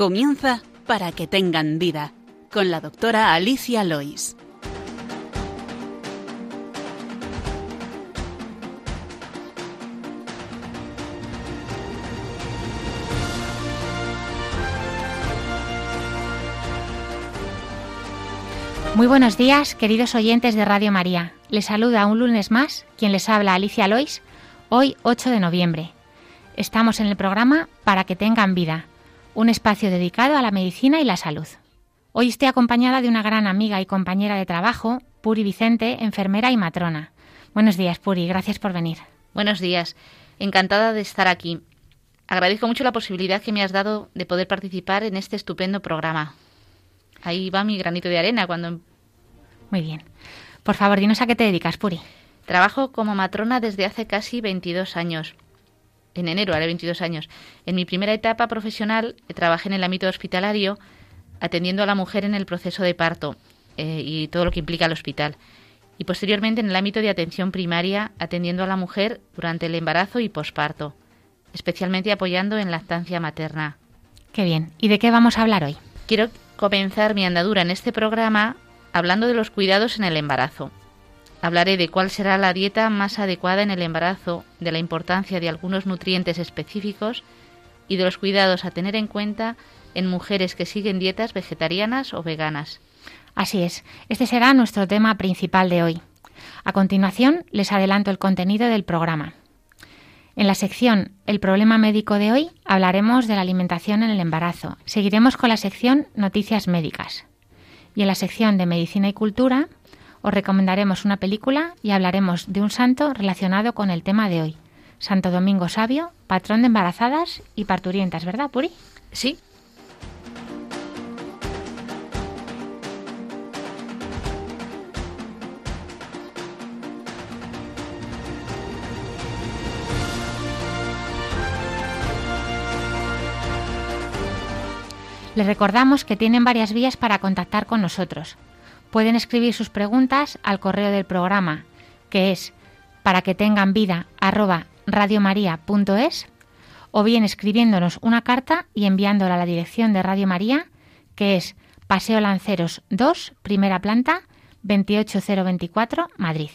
Comienza para que tengan vida con la doctora Alicia Lois. Muy buenos días, queridos oyentes de Radio María. Les saluda un lunes más quien les habla Alicia Lois, hoy 8 de noviembre. Estamos en el programa Para que tengan vida, un espacio dedicado a la medicina y la salud. Hoy estoy acompañada de una gran amiga y compañera de trabajo, Puri Vicente, enfermera y matrona. Buenos días, Puri, gracias por venir. Buenos días, encantada de estar aquí. Agradezco mucho la posibilidad que me has dado de poder participar en este estupendo programa. Ahí va mi granito de arena cuando muy bien. Por favor, dinos a qué te dedicas, Puri. Trabajo como matrona desde hace casi 22 años. En enero haré 22 años. En mi primera etapa profesional eh, trabajé en el ámbito hospitalario atendiendo a la mujer en el proceso de parto eh, y todo lo que implica el hospital. Y posteriormente en el ámbito de atención primaria atendiendo a la mujer durante el embarazo y posparto, especialmente apoyando en lactancia materna. Qué bien. ¿Y de qué vamos a hablar hoy? Quiero comenzar mi andadura en este programa hablando de los cuidados en el embarazo. Hablaré de cuál será la dieta más adecuada en el embarazo, de la importancia de algunos nutrientes específicos y de los cuidados a tener en cuenta en mujeres que siguen dietas vegetarianas o veganas. Así es, este será nuestro tema principal de hoy. A continuación, les adelanto el contenido del programa. En la sección El problema médico de hoy hablaremos de la alimentación en el embarazo. Seguiremos con la sección Noticias médicas. Y en la sección de Medicina y Cultura os recomendaremos una película y hablaremos de un santo relacionado con el tema de hoy. Santo Domingo Sabio, patrón de embarazadas y parturientas, ¿verdad, Puri? Sí, Les recordamos que tienen varias vías para contactar con nosotros. Pueden escribir sus preguntas al correo del programa, que es para que tengan vida radiomaria.es, o bien escribiéndonos una carta y enviándola a la dirección de Radio María, que es Paseo Lanceros 2, primera planta, 28024, Madrid.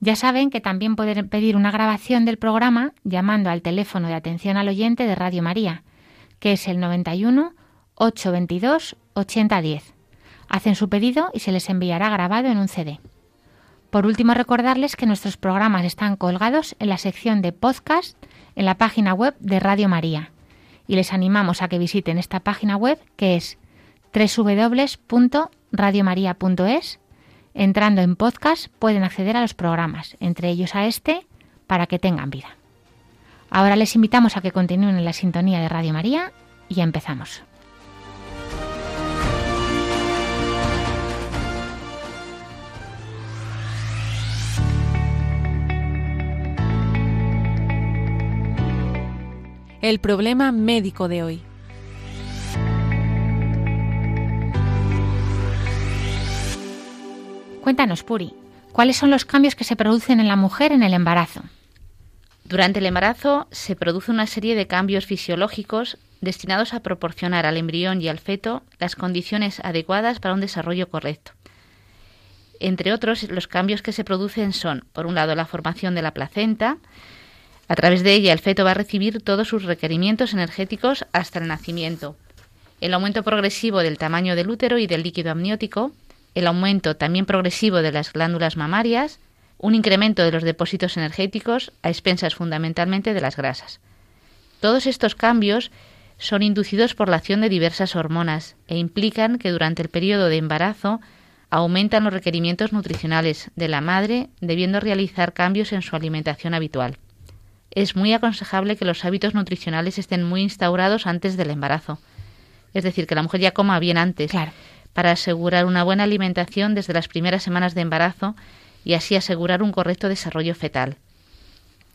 Ya saben que también pueden pedir una grabación del programa llamando al teléfono de atención al oyente de Radio María, que es el 91 822 8010. Hacen su pedido y se les enviará grabado en un CD. Por último, recordarles que nuestros programas están colgados en la sección de podcast en la página web de Radio María y les animamos a que visiten esta página web que es www.radiomaria.es. Entrando en podcast pueden acceder a los programas, entre ellos a este, para que tengan vida. Ahora les invitamos a que continúen en la sintonía de Radio María y empezamos. El problema médico de hoy. Cuéntanos, Puri, ¿cuáles son los cambios que se producen en la mujer en el embarazo? Durante el embarazo se produce una serie de cambios fisiológicos destinados a proporcionar al embrión y al feto las condiciones adecuadas para un desarrollo correcto. Entre otros, los cambios que se producen son, por un lado, la formación de la placenta, a través de ella el feto va a recibir todos sus requerimientos energéticos hasta el nacimiento. El aumento progresivo del tamaño del útero y del líquido amniótico, el aumento también progresivo de las glándulas mamarias, un incremento de los depósitos energéticos a expensas fundamentalmente de las grasas. Todos estos cambios son inducidos por la acción de diversas hormonas e implican que durante el periodo de embarazo aumentan los requerimientos nutricionales de la madre, debiendo realizar cambios en su alimentación habitual es muy aconsejable que los hábitos nutricionales estén muy instaurados antes del embarazo. Es decir, que la mujer ya coma bien antes, para asegurar una buena alimentación desde las primeras semanas de embarazo y así asegurar un correcto desarrollo fetal.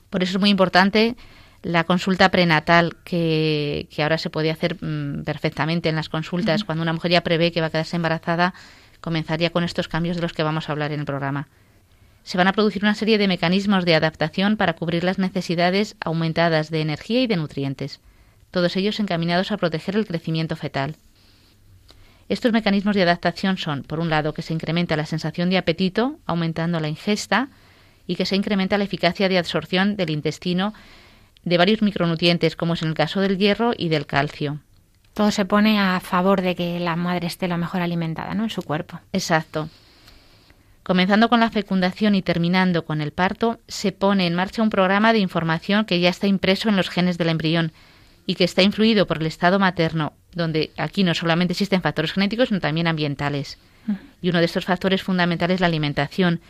Por eso es muy importante la consulta prenatal que, ahora se puede hacer mm, perfectamente en las consultas. Cuando una mujer ya prevé que va a quedarse embarazada, comenzaría con estos cambios de los que vamos a hablar en el programa se van a producir una serie de mecanismos de adaptación para cubrir las necesidades aumentadas de energía y de nutrientes. todos ellos encaminados a proteger el crecimiento fetal. Estos mecanismos de adaptación son, por un lado, que se incrementa la sensación de apetito, aumentando la ingesta, y que se incrementa la eficacia de absorción del intestino de varios micronutrientes, como es en el caso del hierro y del calcio. Todo se pone a favor de que la madre esté lo mejor alimentada, ¿no? En su cuerpo. Exacto. Comenzando con la fecundación y terminando con el parto, se pone en marcha un programa de información que ya está impreso en los genes del embrión y que está influido por el estado materno, donde aquí no solamente existen factores genéticos, sino también ambientales. Y uno de estos factores fundamentales es la alimentación,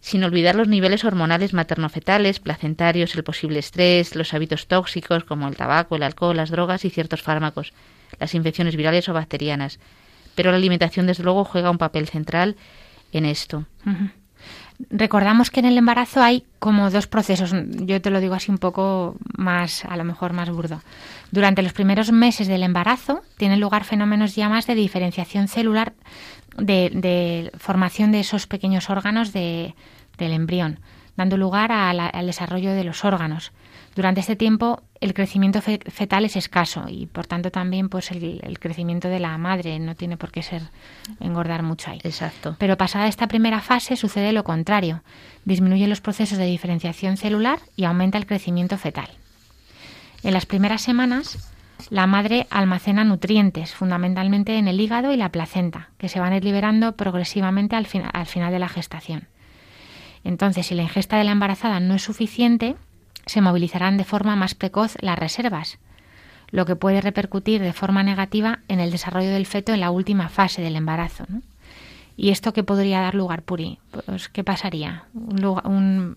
sin olvidar los niveles hormonales maternofetales, placentarios, el posible estrés, los hábitos tóxicos como el tabaco, el alcohol, las drogas y ciertos fármacos, las infecciones virales o bacterianas. Pero la alimentación, desde luego, juega un papel central en esto. Recordamos que en el embarazo hay como dos procesos, yo te lo digo así un poco más, a lo mejor más burdo. Durante los primeros meses del embarazo tienen lugar fenómenos ya más de diferenciación celular de, formación de esos pequeños órganos de, del embrión, dando lugar al desarrollo de los órganos. Durante este tiempo el crecimiento fetal es escaso y por tanto también pues el, el, crecimiento de la madre no tiene por qué ser engordar mucho ahí. Exacto. Pero pasada esta primera fase sucede lo contrario. Disminuyen los procesos de diferenciación celular y aumenta el crecimiento fetal. En las primeras semanas la madre almacena nutrientes, fundamentalmente en el hígado y la placenta, que se van a ir liberando progresivamente al, al final de la gestación. Entonces, si la ingesta de la embarazada no es suficiente, se movilizarán de forma más precoz las reservas, lo que puede repercutir de forma negativa en el desarrollo del feto en la última fase del embarazo. ¿Y esto qué podría dar lugar, Puri? Pues, ¿Qué pasaría? Un, un,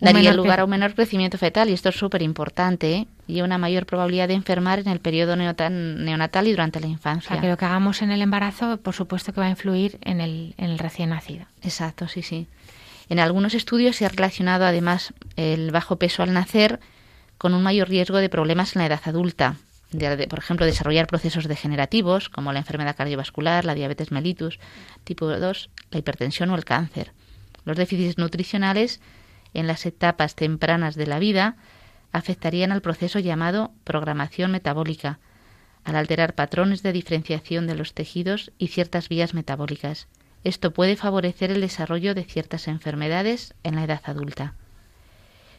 daría lugar a un menor crecimiento fetal y esto es súper importante ¿eh? y una mayor probabilidad de enfermar en el periodo neonatal y durante la infancia. O sea, que lo que hagamos en el embarazo, por supuesto que va a influir en el, en el recién nacido. Exacto, sí, sí. En algunos estudios se ha relacionado además el bajo peso al nacer con un mayor riesgo de problemas en la edad adulta, por ejemplo, desarrollar procesos degenerativos como la enfermedad cardiovascular, la diabetes mellitus tipo 2, la hipertensión o el cáncer. Los déficits nutricionales en las etapas tempranas de la vida afectarían al proceso llamado programación metabólica, al alterar patrones de diferenciación de los tejidos y ciertas vías metabólicas. Esto puede favorecer el desarrollo de ciertas enfermedades en la edad adulta.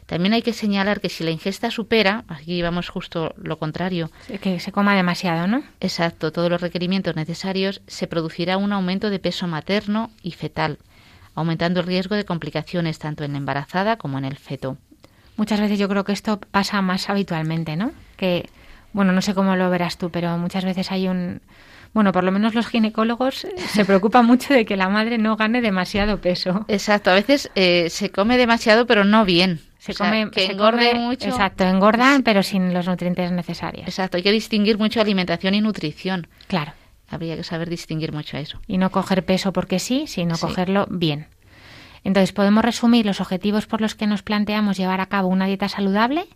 También hay que señalar que si la ingesta supera, aquí vamos justo lo contrario. Que se coma demasiado, ¿no? Exacto, todos los requerimientos necesarios, se producirá un aumento de peso materno y fetal, aumentando el riesgo de complicaciones tanto en la embarazada como en el feto. Muchas veces yo creo que esto pasa más habitualmente, ¿no? Que, bueno, no sé cómo lo verás tú, pero muchas veces hay un... Bueno, por lo menos los ginecólogos se preocupan mucho de que la madre no gane demasiado peso. Exacto, a veces eh, se come demasiado, pero no bien. Se come, que engorde mucho. Exacto, engordan, pero sin los nutrientes necesarios. Exacto, hay que distinguir mucho alimentación y nutrición. Claro. Habría que saber distinguir mucho eso. Y no coger peso porque sí, sino cogerlo bien. Entonces, podemos resumir los objetivos por los que nos planteamos llevar a cabo una dieta saludable.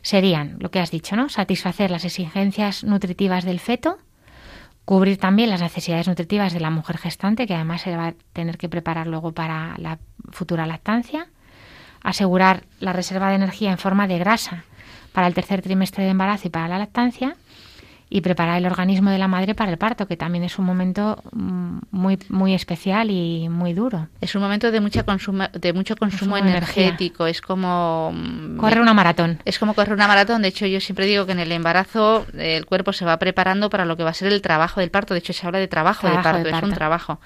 Serían, lo que has dicho, ¿no? Satisfacer las exigencias nutritivas del feto, cubrir también las necesidades nutritivas de la mujer gestante, que además se va a tener que preparar luego para la futura lactancia, asegurar la reserva de energía en forma de grasa para el tercer trimestre de embarazo y para la lactancia, y preparar el organismo de la madre para el parto, que también es un momento mm, muy muy especial y muy duro. Es un momento de mucha consumo, de mucho consumo, energético, es como mm, correr una maratón. Es como correr una maratón, de hecho yo siempre digo que en el embarazo el cuerpo se va preparando para lo que va a ser el trabajo del parto, de hecho se habla de trabajo, de, parto, es un trabajo.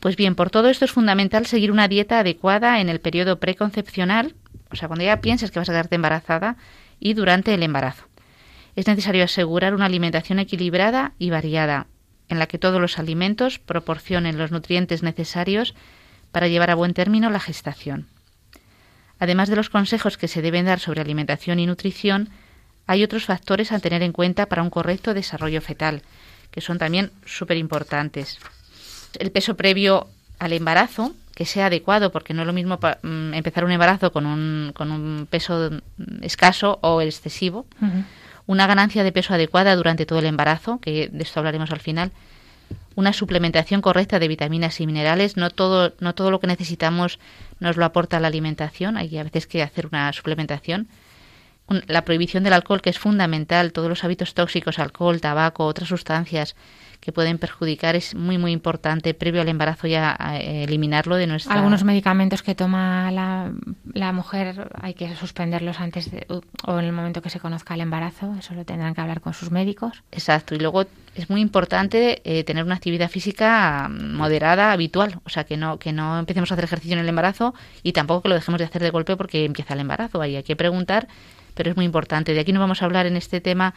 Pues bien, por todo esto es fundamental seguir una dieta adecuada en el periodo preconcepcional, o sea, cuando ya piensas que vas a quedarte embarazada y durante el embarazo es necesario asegurar una alimentación equilibrada y variada, en la que todos los alimentos proporcionen los nutrientes necesarios para llevar a buen término la gestación. Además de los consejos que se deben dar sobre alimentación y nutrición, hay otros factores a tener en cuenta para un correcto desarrollo fetal, que son también súper importantes. El peso previo al embarazo, que sea adecuado, porque no es lo mismo mm, empezar un embarazo con un, con un peso escaso o excesivo una ganancia de peso adecuada durante todo el embarazo, que de esto hablaremos al final, una suplementación correcta de vitaminas y minerales. No todo, no todo lo que necesitamos nos lo aporta la alimentación, hay a veces que hacer una suplementación. la prohibición del alcohol, que es fundamental, todos los hábitos tóxicos, alcohol, tabaco, otras sustancias que pueden perjudicar es muy muy importante previo al embarazo ya eh, eliminarlo de nuestra algunos medicamentos que toma la, la mujer hay que suspenderlos antes de, o en el momento que se conozca el embarazo eso lo tendrán que hablar con sus médicos. Exacto y luego es muy importante eh, tener una actividad física moderada habitual o sea que no que no empecemos a hacer ejercicio en el embarazo y tampoco que lo dejemos de hacer de golpe porque empieza el embarazo ahí hay que preguntar pero es muy importante. De aquí no vamos a hablar en este tema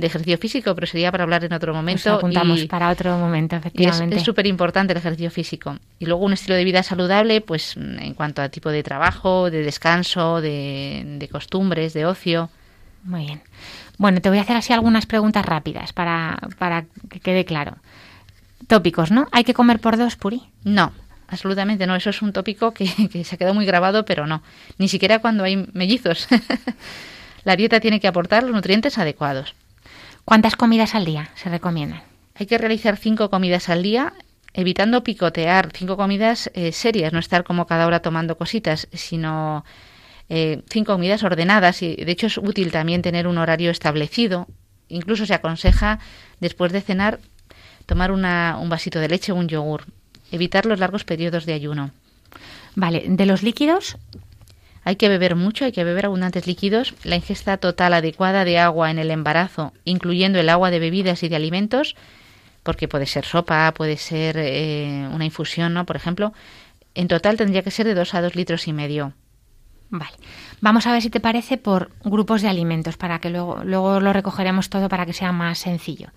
de ejercicio físico, pero sería para hablar en otro momento. apuntamos para otro momento, efectivamente. es súper importante el ejercicio físico. Y luego un estilo de vida saludable, pues en cuanto a tipo de trabajo, de descanso, de, costumbres, de ocio. Muy bien. Bueno, te voy a hacer así algunas preguntas rápidas para, para que quede claro. Tópicos, ¿no? ¿Hay que comer por dos, Puri? No, absolutamente no. Eso es un tópico que, que se ha quedado muy grabado, pero no. Ni siquiera cuando hay mellizos. La dieta tiene que aportar los nutrientes adecuados. ¿Cuántas comidas al día se recomiendan? Hay que realizar cinco comidas al día, evitando picotear, cinco comidas eh, serias, no estar como cada hora tomando cositas, sino eh, cinco comidas ordenadas. Y de hecho es útil también tener un horario establecido. Incluso se aconseja después de cenar tomar una, un vasito de leche o un yogur. Evitar los largos periodos de ayuno. Vale, de los líquidos, hay que beber mucho, hay que beber abundantes líquidos. La ingesta total adecuada de agua en el embarazo, incluyendo el agua de bebidas y de alimentos, porque puede ser sopa, puede ser eh, una infusión, ¿no? Por ejemplo, en total tendría que ser de 2 a 2 litros y medio. Vale. Vamos a ver si te parece por grupos de alimentos, para que luego, luego lo recogeremos todo para que sea más sencillo.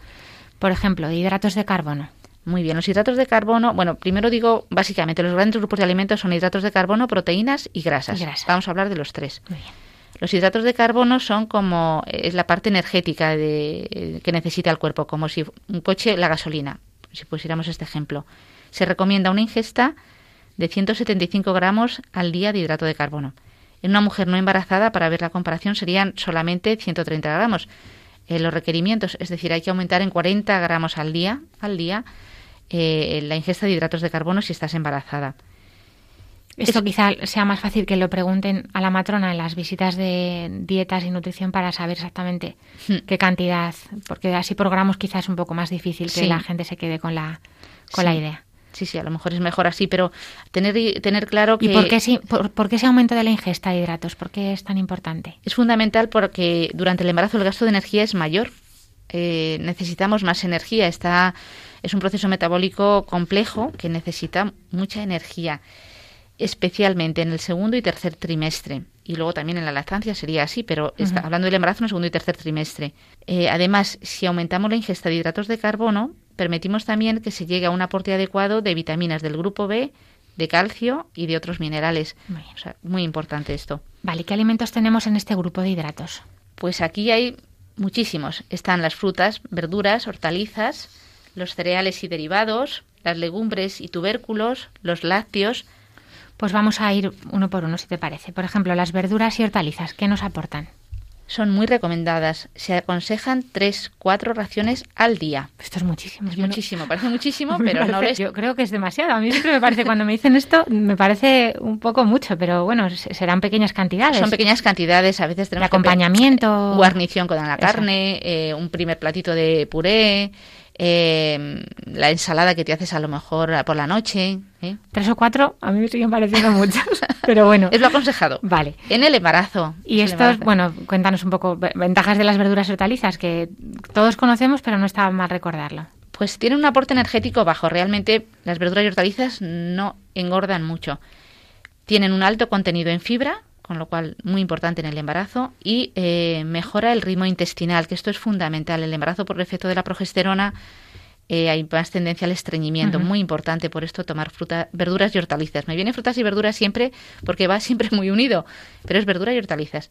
Por ejemplo, hidratos de carbono. Muy bien, los hidratos de carbono, bueno, primero digo, básicamente, los grandes grupos de alimentos son hidratos de carbono, proteínas y grasas. Vamos a hablar de los tres. Los hidratos de carbono son como, es la parte energética de, que necesita el cuerpo, como si un coche, la gasolina, si pusiéramos este ejemplo. Se recomienda una ingesta de 175 gramos al día de hidrato de carbono. En una mujer no embarazada, para ver la comparación, serían solamente 130 gramos. Eh, los requerimientos, es decir, hay que aumentar en 40 gramos al día, al día eh, la ingesta de hidratos de carbono si estás embarazada. Esto quizá sea más fácil que lo pregunten a la matrona en las visitas de dietas y nutrición para saber exactamente hmm. qué cantidad, porque así por gramos quizás es un poco más difícil que la gente se quede con la, con la idea. Sí, sí, a lo mejor es mejor así, pero tener, tener claro que... ¿Y por qué, por, qué ese aumento de la ingesta de hidratos? ¿Por qué es tan importante? Es fundamental porque durante el embarazo el gasto de energía es mayor. Eh, necesitamos más energía. Está es un proceso metabólico complejo que necesita mucha energía, especialmente en el segundo y tercer trimestre. Y luego también en la lactancia sería así, pero está hablando del embarazo en el segundo y tercer trimestre. Eh, además, si aumentamos la ingesta de hidratos de carbono, permitimos también que se llegue a un aporte adecuado de vitaminas del grupo B, de calcio y de otros minerales. Muy, o sea, muy importante esto. Vale, ¿qué alimentos tenemos en este grupo de hidratos? Pues aquí hay muchísimos. Están las frutas, verduras, hortalizas, los cereales y derivados, las legumbres y tubérculos, los lácteos. Pues vamos a ir uno por uno, si te parece. Por ejemplo, las verduras y hortalizas, ¿qué nos aportan? son muy recomendadas. Se aconsejan tres, cuatro raciones al día. Esto es muchísimo. Es muchísimo, parece muchísimo, pero no es. Yo creo que es demasiado. A mí siempre me parece, cuando me dicen esto, me parece un poco mucho, pero bueno, serán pequeñas cantidades. Son pequeñas cantidades, a veces tenemos. El acompañamiento. guarnición con la carne, eh, un primer platito de puré eh, la ensalada que te haces a lo mejor por la noche. ¿eh? Tres o cuatro, a mí me siguen pareciendo muchos, pero bueno. Es lo aconsejado. Vale. En el embarazo. Y esto, bueno, cuéntanos un poco, ventajas de las verduras hortalizas, que todos conocemos, pero no está mal recordarlo. Pues tienen un aporte energético bajo. Realmente las verduras y hortalizas no engordan mucho. Tienen un alto contenido en fibra, con lo cual muy importante en el embarazo, y eh, mejora el ritmo intestinal, que esto es fundamental. El embarazo por el efecto de la progesterona eh, hay más tendencia al estreñimiento, muy importante por esto tomar fruta, verduras y hortalizas. Me vienen frutas y verduras siempre porque va siempre muy unido, pero es verdura y hortalizas.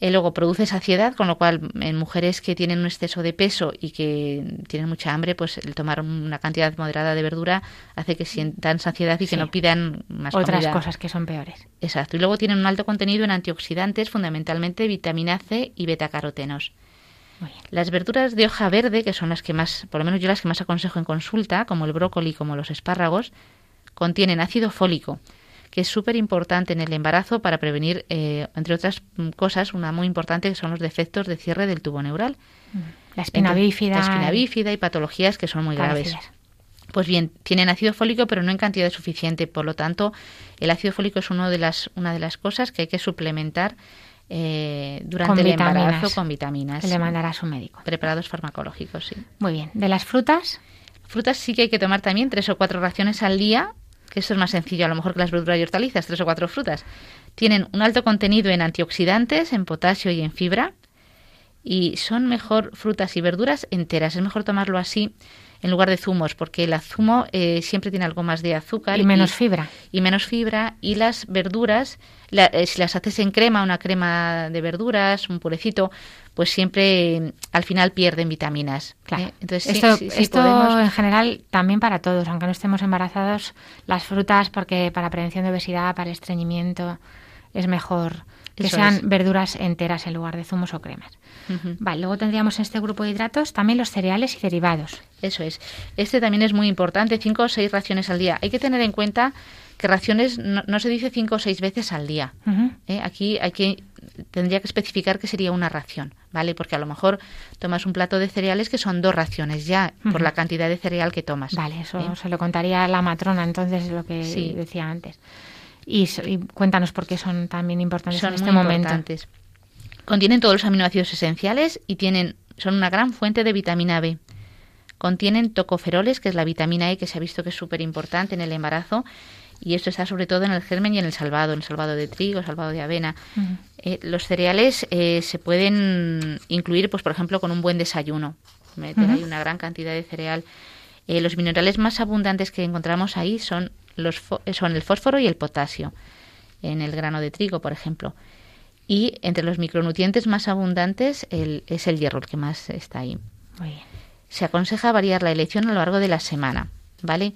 Eh, luego produce saciedad, con lo cual en mujeres que tienen un exceso de peso y que tienen mucha hambre, pues el tomar una cantidad moderada de verdura hace que sientan saciedad y que no pidan más otras cosas que son peores. Exacto. Y luego tienen un alto contenido en antioxidantes, fundamentalmente vitamina C y betacarotenos. Las verduras de hoja verde, que son las que más, por lo menos yo las que más aconsejo en consulta, como el brócoli, como los espárragos, contienen ácido fólico, que es súper importante en el embarazo para prevenir, eh, entre otras cosas, una muy importante que son los defectos de cierre del tubo neural. La espina bífida. La espina bífida y patologías que son muy graves. Pues bien, tienen ácido fólico, pero no en cantidad suficiente. Por lo tanto, el ácido fólico es uno de las, una de las cosas que hay que suplementar eh, durante el embarazo con vitaminas. Que le mandará a su médico. Preparados farmacológicos, sí. Muy bien. ¿De las frutas? Frutas sí que hay que tomar también tres o cuatro raciones al día, que eso es más sencillo a lo mejor que las verduras y hortalizas, tres o cuatro frutas. Tienen un alto contenido en antioxidantes, en potasio y en fibra. Y son mejor frutas y verduras enteras. Es mejor tomarlo así en lugar de zumos, porque el zumo eh, siempre tiene algo más de azúcar. Y menos fibra. Y menos fibra. Y las verduras, eh, si las haces en crema, una crema de verduras, un purecito, pues siempre al final pierden vitaminas. Claro. ¿eh? Entonces, esto, esto en general también para todos, aunque no estemos embarazados, las frutas, porque para prevención de obesidad, para estreñimiento, es mejor que sean verduras enteras en lugar de zumos o cremas. Vale, luego tendríamos en este grupo de hidratos también los cereales y derivados. Eso es. Este también es muy importante, cinco o seis raciones al día. Hay que tener en cuenta que raciones no, se dice cinco o seis veces al día. ¿eh? Aquí hay que tendría que especificar que sería una ración, ¿vale? Porque a lo mejor tomas un plato de cereales que son dos raciones ya por la cantidad de cereal que tomas. Vale, eso ¿eh? se lo contaría la matrona entonces lo que decía antes. Y, cuéntanos por qué son también importantes en este momento. Contienen todos los aminoácidos esenciales y tienen son una gran fuente de vitamina B. Contienen tocoferoles, que es la vitamina E que se ha visto que es súper importante en el embarazo y esto está sobre todo en el germen y en el salvado, en el salvado de trigo, salvado de avena. Eh, los cereales eh, se pueden incluir, pues por ejemplo, con un buen desayuno. Meter ahí una gran cantidad de cereal. Eh, los minerales más abundantes que encontramos ahí son los son el fósforo y el potasio en el grano de trigo, por ejemplo. Y entre los micronutrientes más abundantes es el hierro el que más está ahí. Se aconseja variar la elección a lo largo de la semana, ¿vale?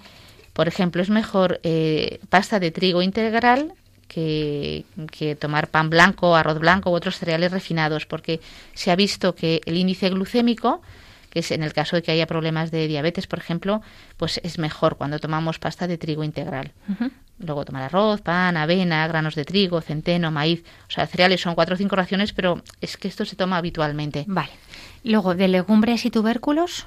Por ejemplo, es mejor eh, pasta de trigo integral que, que, tomar pan blanco, arroz blanco u otros cereales refinados, porque se ha visto que el índice glucémico que es en el caso de que haya problemas de diabetes, por ejemplo, pues es mejor cuando tomamos pasta de trigo integral. Luego tomar arroz, pan, avena, granos de trigo, centeno, maíz. O sea, cereales son cuatro o cinco raciones, pero es que esto se toma habitualmente. Vale. Luego, de legumbres y tubérculos.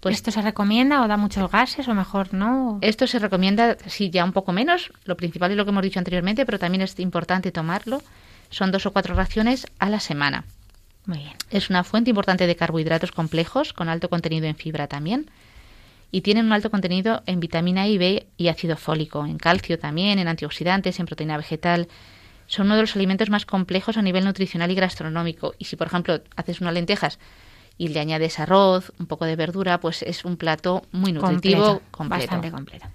Pues, ¿Esto se recomienda o da muchos gases o mejor no? Esto se recomienda, sí, ya un poco menos. Lo principal es lo que hemos dicho anteriormente, pero también es importante tomarlo. Son dos o cuatro raciones a la semana. Es una fuente importante de carbohidratos complejos con alto contenido en fibra también. Y tienen un alto contenido en vitamina I, B y ácido fólico, en calcio también, en antioxidantes, en proteína vegetal. Son uno de los alimentos más complejos a nivel nutricional y gastronómico. Y si, por ejemplo, haces unas lentejas y le añades arroz, un poco de verdura, pues es un plato muy nutritivo, completo. Bastante completo.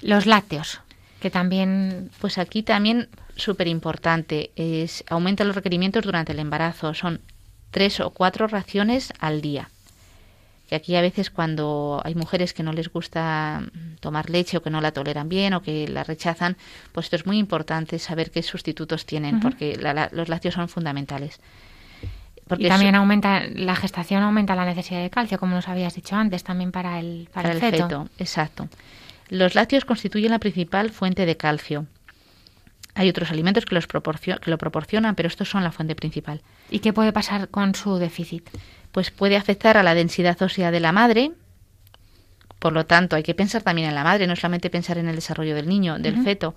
Los lácteos, que también... Pues aquí también súper importante, es aumenta los requerimientos durante el embarazo. Son tres o cuatro raciones al día. Que aquí a veces cuando hay mujeres que no les gusta tomar leche o que no la toleran bien o que la rechazan, pues esto es muy importante saber qué sustitutos tienen, porque los lácteos son fundamentales. Porque y también aumenta la gestación aumenta la necesidad de calcio, como nos habías dicho antes, también para el para, el, feto. Exacto. Los lácteos constituyen la principal fuente de calcio. Hay otros alimentos que, los que lo proporcionan, pero estos son la fuente principal. ¿Y qué puede pasar con su déficit? Pues puede afectar a la densidad ósea de la madre. Por lo tanto, hay que pensar también en la madre, no solamente pensar en el desarrollo del niño, del feto.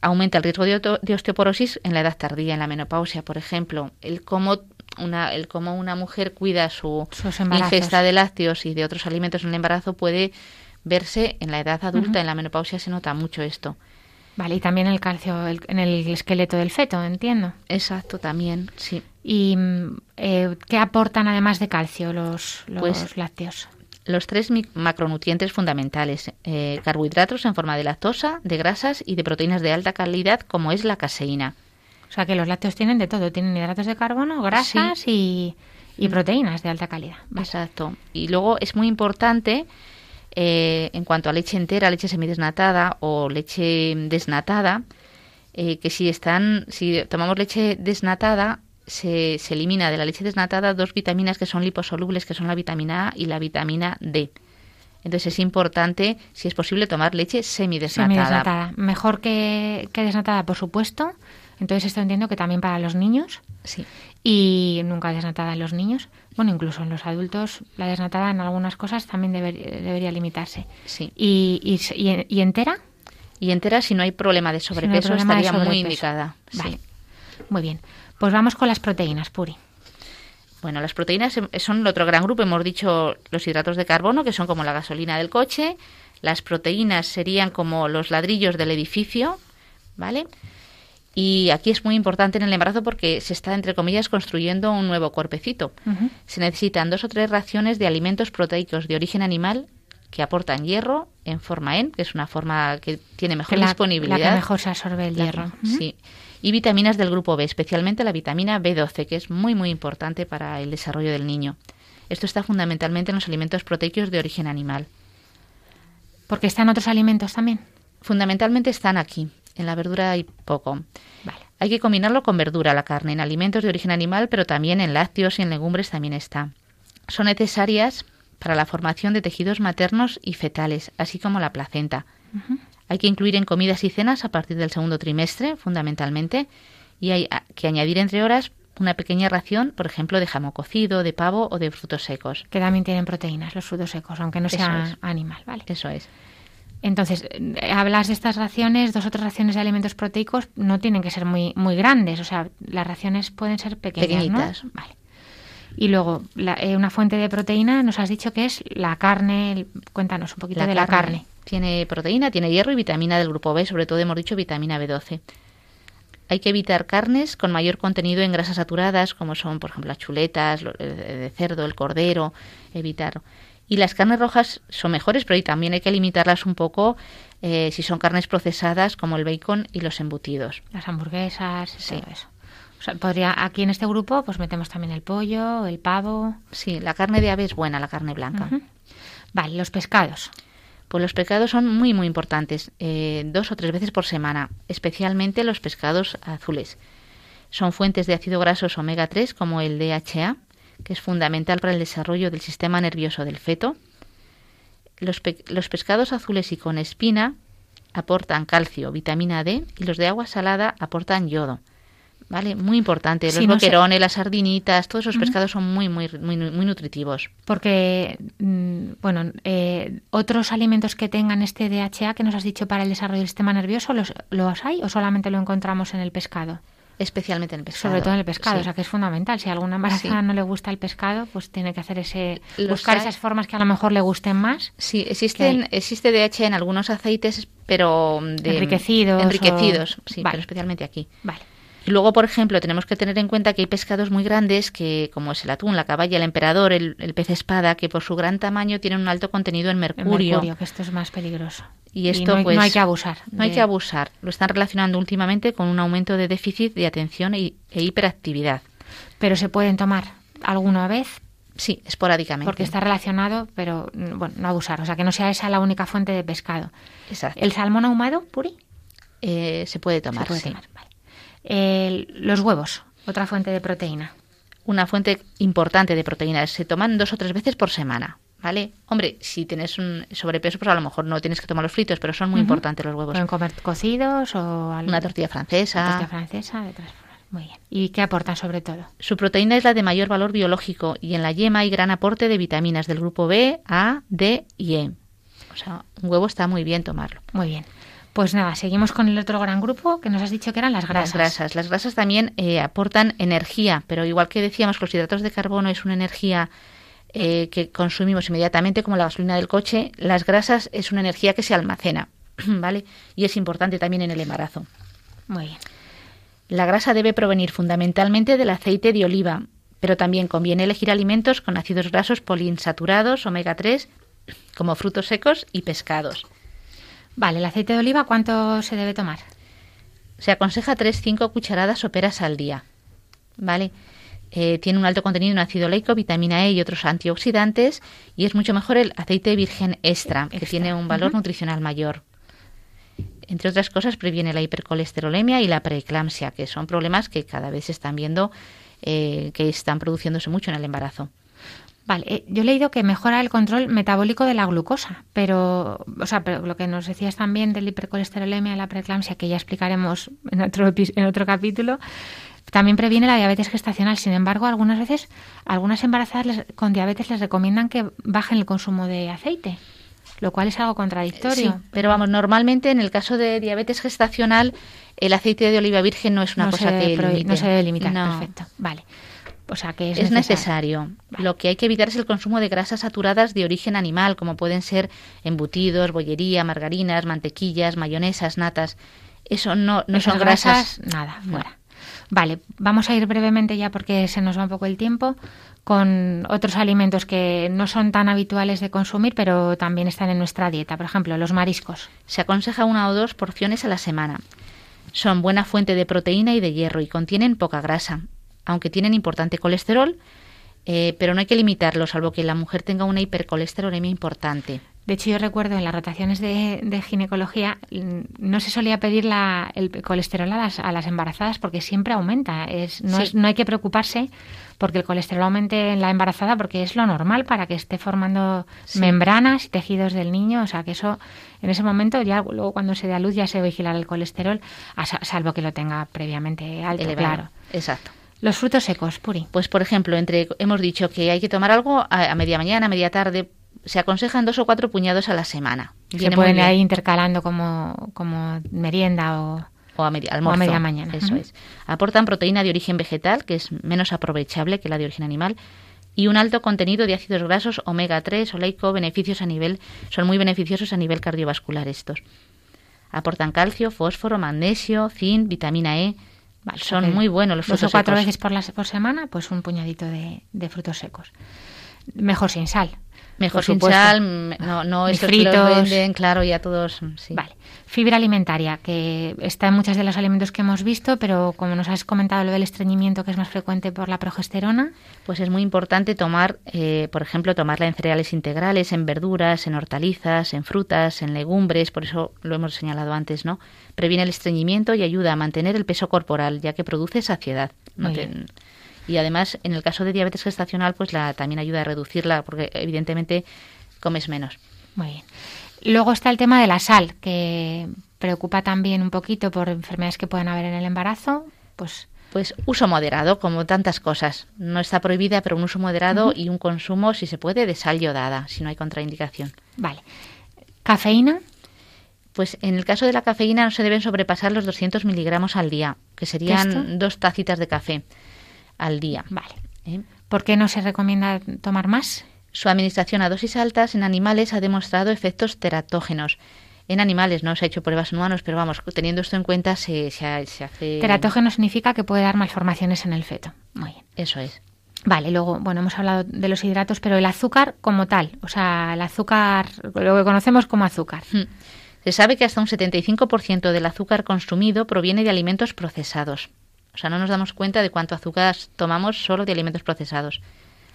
Aumenta el riesgo de, osteoporosis en la edad tardía, en la menopausia, por ejemplo. El cómo una, el cómo una mujer cuida su ingesta de lácteos y de otros alimentos en el embarazo puede verse en la edad adulta, en la menopausia se nota mucho esto. Vale, y también el calcio en el esqueleto del feto, entiendo. Exacto, también, sí. ¿Y mm, eh, qué aportan además de calcio los, los pues, lácteos? Los tres macronutrientes fundamentales, eh, carbohidratos en forma de lactosa, de grasas y de proteínas de alta calidad como es la caseína. O sea que los lácteos tienen de todo, tienen hidratos de carbono, grasas y, y, proteínas de alta calidad. Exacto. Y luego es muy importante eh, en cuanto a leche entera, leche semidesnatada o leche desnatada, eh, que si están, si tomamos leche desnatada, se, se, elimina de la leche desnatada dos vitaminas que son liposolubles, que son la vitamina A y la vitamina D. Entonces es importante, si es posible, tomar leche semidesnatada. Semidesnatada. Mejor que, que desnatada, por supuesto. Entonces esto entiendo que también para los niños. Sí. Y nunca desnatada en los niños. Bueno, incluso en los adultos, la desnatada en algunas cosas también deber- debería limitarse. Sí. ¿Y, y, y- y entera? Y entera, si no hay problema de Si no hay sobrepeso, de estaría muy indicada. Sí. Vale. Muy bien. Pues vamos con las proteínas, Puri. Bueno, las proteínas em- son el otro gran grupo. Hemos dicho los hidratos de carbono, que son como la gasolina del coche. Las proteínas serían como los ladrillos del edificio, ¿vale? Y aquí es muy importante en el embarazo porque se está, entre comillas, construyendo un nuevo cuerpecito. Se necesitan dos o tres raciones de alimentos proteicos de origen animal que aportan hierro en forma EN, que es una forma que tiene mejor la, disponibilidad. la que mejor se absorbe el hierro. Sí. Y vitaminas del grupo B, especialmente la vitamina B12, que es muy, muy importante para el desarrollo del niño. Esto está fundamentalmente en los alimentos proteicos de origen animal. Porque están otros alimentos también. Fundamentalmente están aquí. En la verdura hay poco. Vale. Hay que combinarlo con verdura, la carne, en alimentos de origen animal, pero también en lácteos y en legumbres también está. Son necesarias para la formación de tejidos maternos y fetales, así como la placenta. Hay que incluir en comidas y cenas a partir del segundo trimestre, fundamentalmente, y hay que añadir entre horas una pequeña ración, por ejemplo, de jamón cocido, de pavo o de frutos secos. Que también tienen proteínas, los frutos secos, aunque no sea es. animal. Vale. Eso es. Entonces, hablas de estas raciones, dos o tres raciones de alimentos proteicos, no tienen que ser muy, muy grandes, o sea, las raciones pueden ser pequeñas, ¿no? Pequeñitas. Vale. Y luego, la- eh, una fuente de proteína, nos has dicho que es la carne. el- cuéntanos un poquito de la carne. Tiene proteína, tiene hierro y vitamina del grupo B, sobre todo hemos dicho vitamina B12. Hay que evitar carnes con mayor contenido en grasas saturadas, como son, por ejemplo, las chuletas, de cerdo, el cordero, evitar. Y las carnes rojas son mejores, pero ahí también hay que limitarlas un poco eh, si son carnes procesadas, como el bacon y los embutidos. Las hamburguesas, Sí. todo eso. O sea, podría, aquí en este grupo, pues metemos también el pollo, el pavo. Sí, la carne de ave es buena, la carne blanca. Vale, los pescados. Pues los pescados son muy, muy importantes, eh, dos o tres veces por semana, especialmente los pescados azules. Son fuentes de ácido grasos omega 3 como el DHA, que es fundamental para el desarrollo del sistema nervioso del feto. Los, pe- los pescados azules y con espina aportan calcio, vitamina D y los de agua salada aportan yodo. ¿Vale? Muy importante. Los Sí, no sé- boquerones, las sardinitas, todos esos pescados son muy, muy, muy, muy nutritivos. Porque, mm, bueno, eh, otros alimentos que tengan este DHA que nos has dicho para el desarrollo del sistema nervioso, ¿los, ¿los hay o solamente lo encontramos en el pescado? Especialmente en el pescado. Sobre todo en el pescado, Sí. o sea que es fundamental. Si a alguna embarazada Sí. no le gusta el pescado, pues tiene que hacer ese Los buscar esas formas que a lo mejor le gusten más. Sí, existen, existe DHA en algunos aceites, pero de, Enriquecidos Enriquecidos, o- sí, Vale. pero especialmente aquí. Vale. Y luego, por ejemplo, tenemos que tener en cuenta que hay pescados muy grandes, que como es el atún, la caballa, el emperador, el, el pez espada, que por su gran tamaño tienen un alto contenido en mercurio. mercurio, que esto es más peligroso. Y esto, no, hay, pues, no hay que abusar. No hay que abusar. Lo están relacionando últimamente con un aumento de déficit de atención e, e hiperactividad. Pero se pueden tomar alguna vez Sí, esporádicamente. porque está relacionado, pero mm, bueno, no abusar. O sea, que no sea esa la única fuente de pescado. Exacto. ¿El salmón ahumado, Puri? Eh, se puede tomar, Se puede sí. tomar, vale. El- los huevos, otra fuente de proteína. una fuente importante de proteínas. Se toman dos o tres veces por semana, ¿vale? Hombre, si tienes un sobrepeso, pues a lo mejor no tienes que tomar los fritos, pero son muy importantes los huevos. Pueden comer cocidos o al- Una tortilla francesa. tortilla francesa, de. Muy bien. ¿Y qué aportan sobre todo? Su proteína es la de mayor valor biológico y en la yema hay gran aporte de vitaminas del grupo B, A, D y E. O sea, un huevo está muy bien tomarlo. Muy bien. Pues nada, seguimos con el otro gran grupo que nos has dicho que eran las grasas. Las grasas. Las grasas también eh, aportan energía, pero igual que decíamos que los hidratos de carbono es una energía eh, que consumimos inmediatamente, como la gasolina del coche, las grasas es una energía que se almacena, ¿vale? Y es importante también en el embarazo. Muy bien. La grasa debe provenir fundamentalmente del aceite de oliva, pero también conviene elegir alimentos con ácidos grasos poliinsaturados, omega 3, como frutos secos y pescados. Vale, el aceite de oliva, ¿cuánto se debe tomar? Se aconseja 3-5 cucharadas soperas al día. ¿Vale? Eh, tiene un alto contenido en ácido oleico, vitamina E y otros antioxidantes y es mucho mejor el aceite virgen extra, que tiene un valor nutricional mayor. Entre otras cosas, previene la hipercolesterolemia y la preeclampsia, que son problemas que cada vez se están viendo eh, que están produciéndose mucho en el embarazo. Vale, eh, yo he leído que mejora el control metabólico de la glucosa, pero, o sea, pero lo que nos decías también del hipercolesterolemia y la preeclampsia, que ya explicaremos en otro, en otro capítulo, también previene la diabetes gestacional. Sin embargo, algunas veces, algunas embarazadas con diabetes les recomiendan que bajen el consumo de aceite, lo cual es algo contradictorio. Sí, pero vamos, normalmente en el caso de diabetes gestacional, el aceite de oliva virgen no es una cosa que limite. No se debe limitar, perfecto. Vale. O sea, que es, necesario. Lo que hay que evitar es el consumo de grasas saturadas de origen animal, como pueden ser embutidos, bollería, margarinas, mantequillas, mayonesas, natas. Eso no, no son grasas, Nada, fuera. Vale, vamos a ir brevemente ya porque se nos va un poco el tiempo con otros alimentos que no son tan habituales de consumir, pero también están en nuestra dieta. Por ejemplo, los mariscos. Se aconseja una o dos porciones a la semana. Son buena fuente de proteína y de hierro y contienen poca grasa aunque tienen importante colesterol, eh, pero no hay que limitarlo, salvo que la mujer tenga una hipercolesterolemia importante. De hecho, yo recuerdo en las rotaciones de, ginecología mm, no se solía pedir la, el colesterol a las, a las, embarazadas porque siempre aumenta. Es, no, es, no hay que preocuparse porque el colesterol aumente en la embarazada porque es lo normal para que esté formando membranas y tejidos del niño. O sea, que eso en ese momento ya luego cuando se dé a luz ya se vigilará el colesterol, salvo que lo tenga previamente alto, claro. Exacto. Los frutos secos, Puri. Pues, por ejemplo, entre hemos dicho que hay que tomar algo a, media mañana, a media tarde. Se aconsejan dos o cuatro puñados a la semana. Se pueden ir intercalando como, como merienda o, o a media, almuerzo. media mañana. Eso es. Aportan proteína de origen vegetal, que es menos aprovechable que la de origen animal, y un alto contenido de ácidos grasos omega 3 oleico, beneficios a nivel, son muy beneficiosos a nivel cardiovascular estos. Aportan calcio, fósforo, magnesio, zinc, vitamina E, son muy buenos los frutos dos o cuatro veces por, la, por semana, pues un puñadito de, de frutos secos. Mejor sin sal. Mejor sin sal, no, no fritos. venden, claro, ya todos. Sí. Vale. Fibra alimentaria, que está en muchos de los alimentos que hemos visto, pero como nos has comentado lo del estreñimiento, que es más frecuente por la progesterona. Pues es muy importante tomar, eh, por ejemplo, tomarla en cereales integrales, en verduras, en hortalizas, en frutas, en legumbres, por eso lo hemos señalado antes, ¿no? Previene el estreñimiento y ayuda a mantener el peso corporal, ya que produce saciedad. No y además en el caso de diabetes gestacional pues la también ayuda a reducirla porque evidentemente comes menos. Muy bien. Luego está el tema de la sal que preocupa también un poquito por enfermedades que pueden haber en el embarazo, pues pues uso moderado, como tantas cosas. No está prohibida, pero un uso moderado y un consumo, si se puede, de sal yodada, si no hay contraindicación. Vale. ¿Cafeína? Pues en el caso de la cafeína no se deben sobrepasar los 200 miligramos al día, que serían dos tacitas de café al día. Vale. ¿Eh? ¿Por qué no se recomienda tomar más? Su administración a dosis altas en animales ha demostrado efectos teratógenos. En animales no se ha hecho pruebas en humanos, pero vamos, teniendo esto en cuenta se, se, hace... Teratógeno significa que puede dar malformaciones en el feto. Muy bien. Eso es. Vale, luego, bueno, hemos hablado de los hidratos, pero el azúcar como tal, o sea, el azúcar, lo que conocemos como azúcar. Hmm. Se sabe que hasta un 75% del azúcar consumido proviene de alimentos procesados. O sea, no nos damos cuenta de cuánto azúcar tomamos solo de alimentos procesados.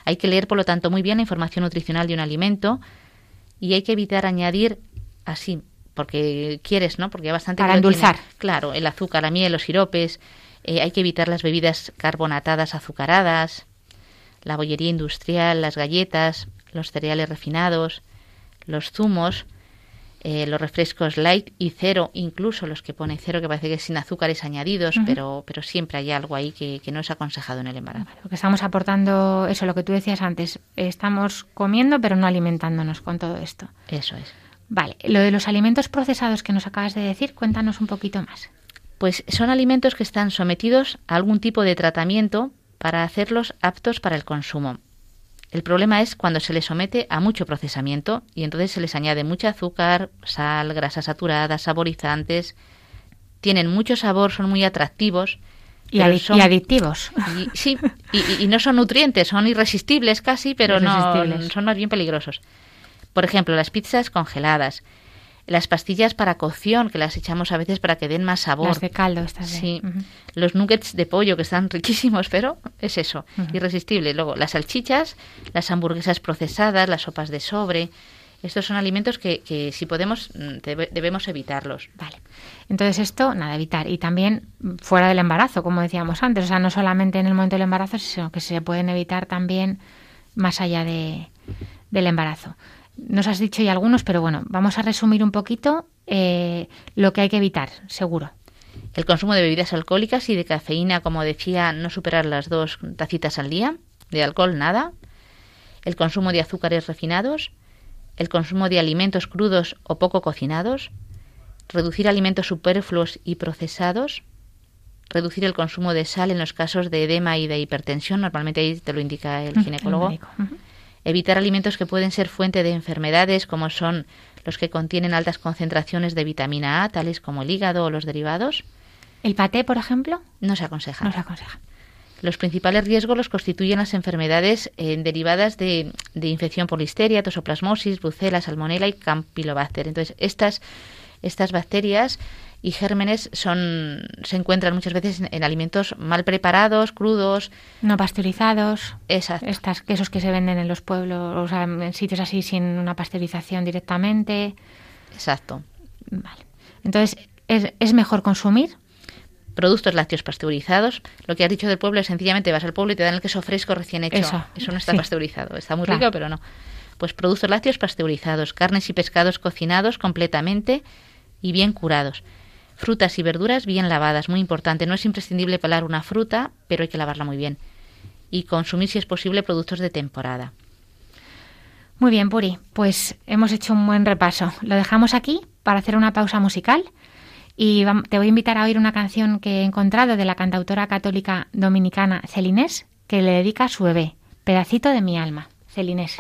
Hay que leer, por lo tanto, muy bien la información nutricional de un alimento y hay que evitar añadir así, porque quieres, ¿no? Porque hay bastante... Para endulzar. Claro, el azúcar, la miel, los siropes. Eh, hay que evitar las bebidas carbonatadas azucaradas, la bollería industrial, las galletas, los cereales refinados, los zumos eh, los refrescos light y cero, incluso los que pone cero, que parece que es sin azúcares añadidos, pero, pero siempre hay algo ahí que, no es aconsejado en el embarazo. Porque estamos aportando eso, lo que tú decías antes, estamos comiendo pero no alimentándonos con todo esto. Eso es. Vale, lo de los alimentos procesados que nos acabas de decir, cuéntanos un poquito más. Pues son alimentos que están sometidos a algún tipo de tratamiento para hacerlos aptos para el consumo. El problema es cuando se les somete a mucho procesamiento y entonces se les añade mucho azúcar, sal, grasas saturadas, saborizantes. Tienen mucho sabor, son muy atractivos. Y, adictivos. sí, y, no son nutrientes, son irresistibles casi, pero no son más bien peligrosos. Por ejemplo, las pizzas congeladas, las pastillas para cocción, que las echamos a veces para que den más sabor. Las de caldo, estas Sí. Los nuggets de pollo, que están riquísimos, pero es eso, irresistible. Luego, las salchichas, las hamburguesas procesadas, las sopas de sobre. Estos son alimentos que, que si podemos, mm, debemos evitarlos. Vale. Entonces, esto, nada, evitar. Y también fuera del embarazo, como decíamos antes. O sea, no solamente en el momento del embarazo, sino que se pueden evitar también más allá de, del embarazo. Nos has dicho ya algunos, pero bueno, vamos a resumir un poquito eh, lo que hay que evitar, seguro. El consumo de bebidas alcohólicas y de cafeína, como decía, no superar las dos tacitas al día. De alcohol, nada. El consumo de azúcares refinados. El consumo de alimentos crudos o poco cocinados. Reducir alimentos superfluos y procesados. Reducir el consumo de sal en los casos de edema y de hipertensión. Normalmente ahí te lo indica el ginecólogo. Evitar alimentos que pueden ser fuente de enfermedades, como son los que contienen altas concentraciones de vitamina A, tales como el hígado o los derivados. ¿El paté, por ejemplo? No se aconseja. No se aconseja. Los principales riesgos los constituyen las enfermedades eh, derivadas de, de, infección por listeria, tosoplasmosis, brucela, salmonela y campylobacter. Entonces, estas, estas bacterias y gérmenes son se encuentran muchas veces en, alimentos mal preparados, crudos, no pasteurizados, Exacto. estas quesos que se venden en los pueblos, o sea, en sitios así sin una pasteurización directamente. Exacto. Vale. Entonces, ¿es, es mejor consumir? Productos lácteos pasteurizados. Lo que has dicho del pueblo es sencillamente vas al pueblo y te dan el queso fresco recién hecho. Eso, Eso no está sí. pasteurizado. Está muy Claro. rico, pero no. Pues productos lácteos pasteurizados, carnes y pescados cocinados completamente y bien curados. Frutas y verduras bien lavadas, muy importante. No es imprescindible pelar una fruta, pero hay que lavarla muy bien. Y consumir, si es posible, productos de temporada. Muy bien, Puri. Pues hemos hecho un buen repaso. Lo dejamos aquí para hacer una pausa musical. Y te voy a invitar a oír una canción que he encontrado de la cantautora católica dominicana Celinés, que le dedica a su bebé, Pedacito de mi alma. Celinés.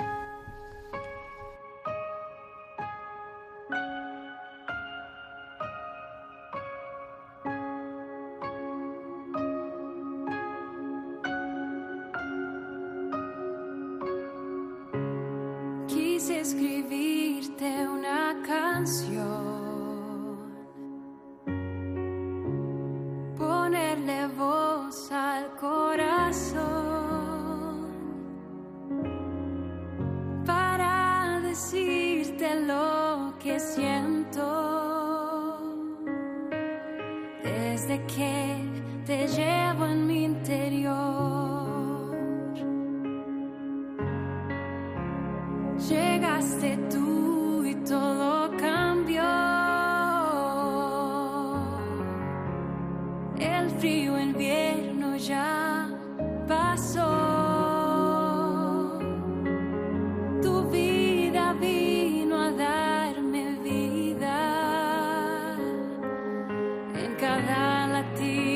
En cada latido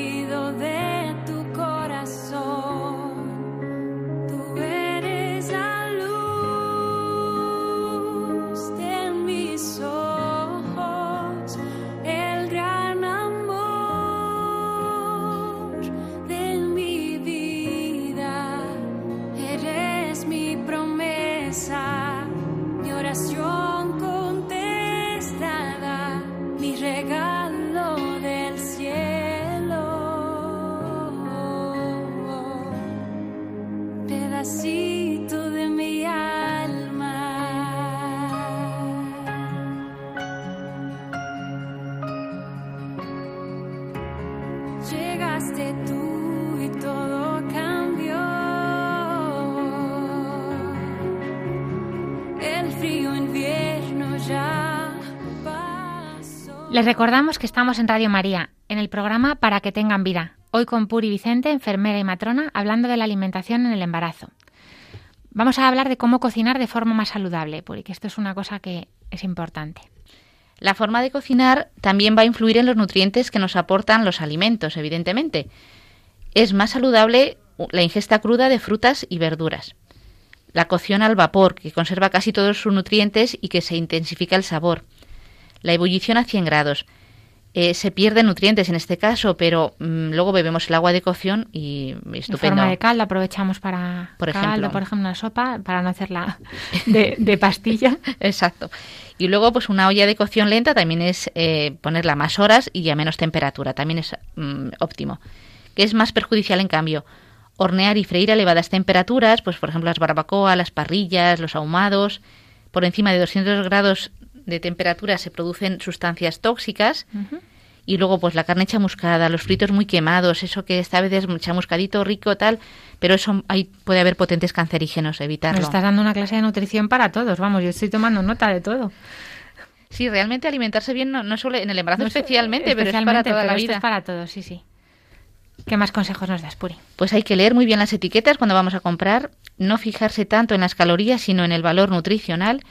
Les recordamos que estamos en Radio María, en el programa Para que tengan vida. Hoy con Puri Vicente, enfermera y matrona, hablando de la alimentación en el embarazo. Vamos a hablar de cómo cocinar de forma más saludable, Puri, que esto es una cosa que es importante. La forma de cocinar también va a influir en los nutrientes que nos aportan los alimentos, evidentemente. Es más saludable la ingesta cruda de frutas y verduras. La cocción al vapor, que conserva casi todos sus nutrientes y que se intensifica el sabor. La ebullición a 100 grados. Eh, se pierden nutrientes en este caso, pero mm, luego bebemos el agua de cocción y En estupendo. forma de caldo aprovechamos para Por caldo, ejemplo. por ejemplo, una sopa, para no hacerla de, de pastilla. Exacto. Y luego, pues una olla de cocción lenta también es eh, ponerla más horas y a menos temperatura. También es mm, óptimo. ¿Qué es más perjudicial, en cambio? Hornear y freír a elevadas temperaturas, pues por ejemplo las barbacoa, las parrillas, los ahumados. Por encima de 200 grados de temperatura se producen sustancias tóxicas. Y luego, pues la carne chamuscada, los fritos muy quemados, eso que está a veces chamuscadito, rico, tal, pero eso ahí puede haber potentes cancerígenos, evitarlo. Nos estás dando una clase de nutrición para todos, vamos, yo estoy tomando nota de todo. Sí, realmente alimentarse bien no, no solo en el embarazo No es- especialmente, pero es para toda la esto vida. es para todos, sí, sí. ¿Qué más consejos nos das, Puri? Pues hay que leer muy bien las etiquetas cuando vamos a comprar, no fijarse tanto en las calorías, sino en el valor nutricional,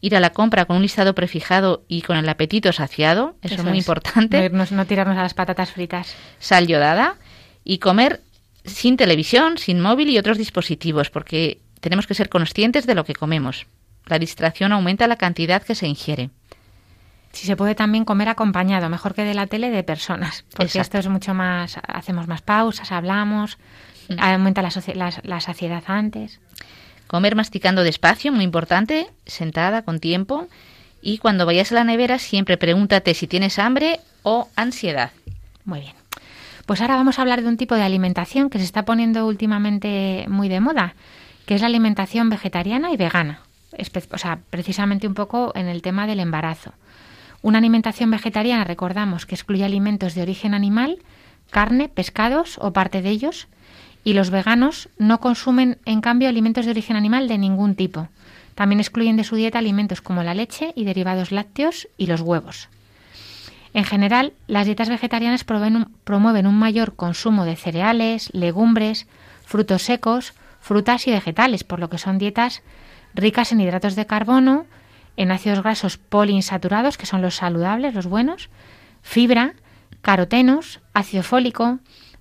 ir a la compra con un listado prefijado y con el apetito saciado, eso, es muy importante, No, irnos- no tirarnos a las patatas fritas. sal yodada y comer sin televisión, sin móvil y otros dispositivos, porque tenemos que ser conscientes de lo que comemos. La distracción aumenta la cantidad que se ingiere. Si se puede también comer acompañado, mejor que de la tele de personas, porque Exacto. esto es mucho más, hacemos más pausas, hablamos, Mm. aumenta la, la- la saciedad antes. Comer masticando despacio, muy importante, sentada, con tiempo. Y cuando vayas a la nevera, siempre pregúntate si tienes hambre o ansiedad. Muy bien. Pues ahora vamos a hablar de un tipo de alimentación que se está poniendo últimamente muy de moda, que es la alimentación vegetariana y vegana. O sea, precisamente un poco en el tema del embarazo. Una alimentación vegetariana, recordamos, que excluye alimentos de origen animal, carne, pescados o parte de ellos, y los veganos no consumen, en cambio, alimentos de origen animal de ningún tipo. También excluyen de su dieta alimentos como la leche y derivados lácteos y los huevos. En general, las dietas vegetarianas promueven un, mayor consumo de cereales, legumbres, frutos secos, frutas y vegetales, por lo que son dietas ricas en hidratos de carbono, en ácidos grasos poliinsaturados, que son los saludables, los buenos, fibra, carotenos, ácido fólico,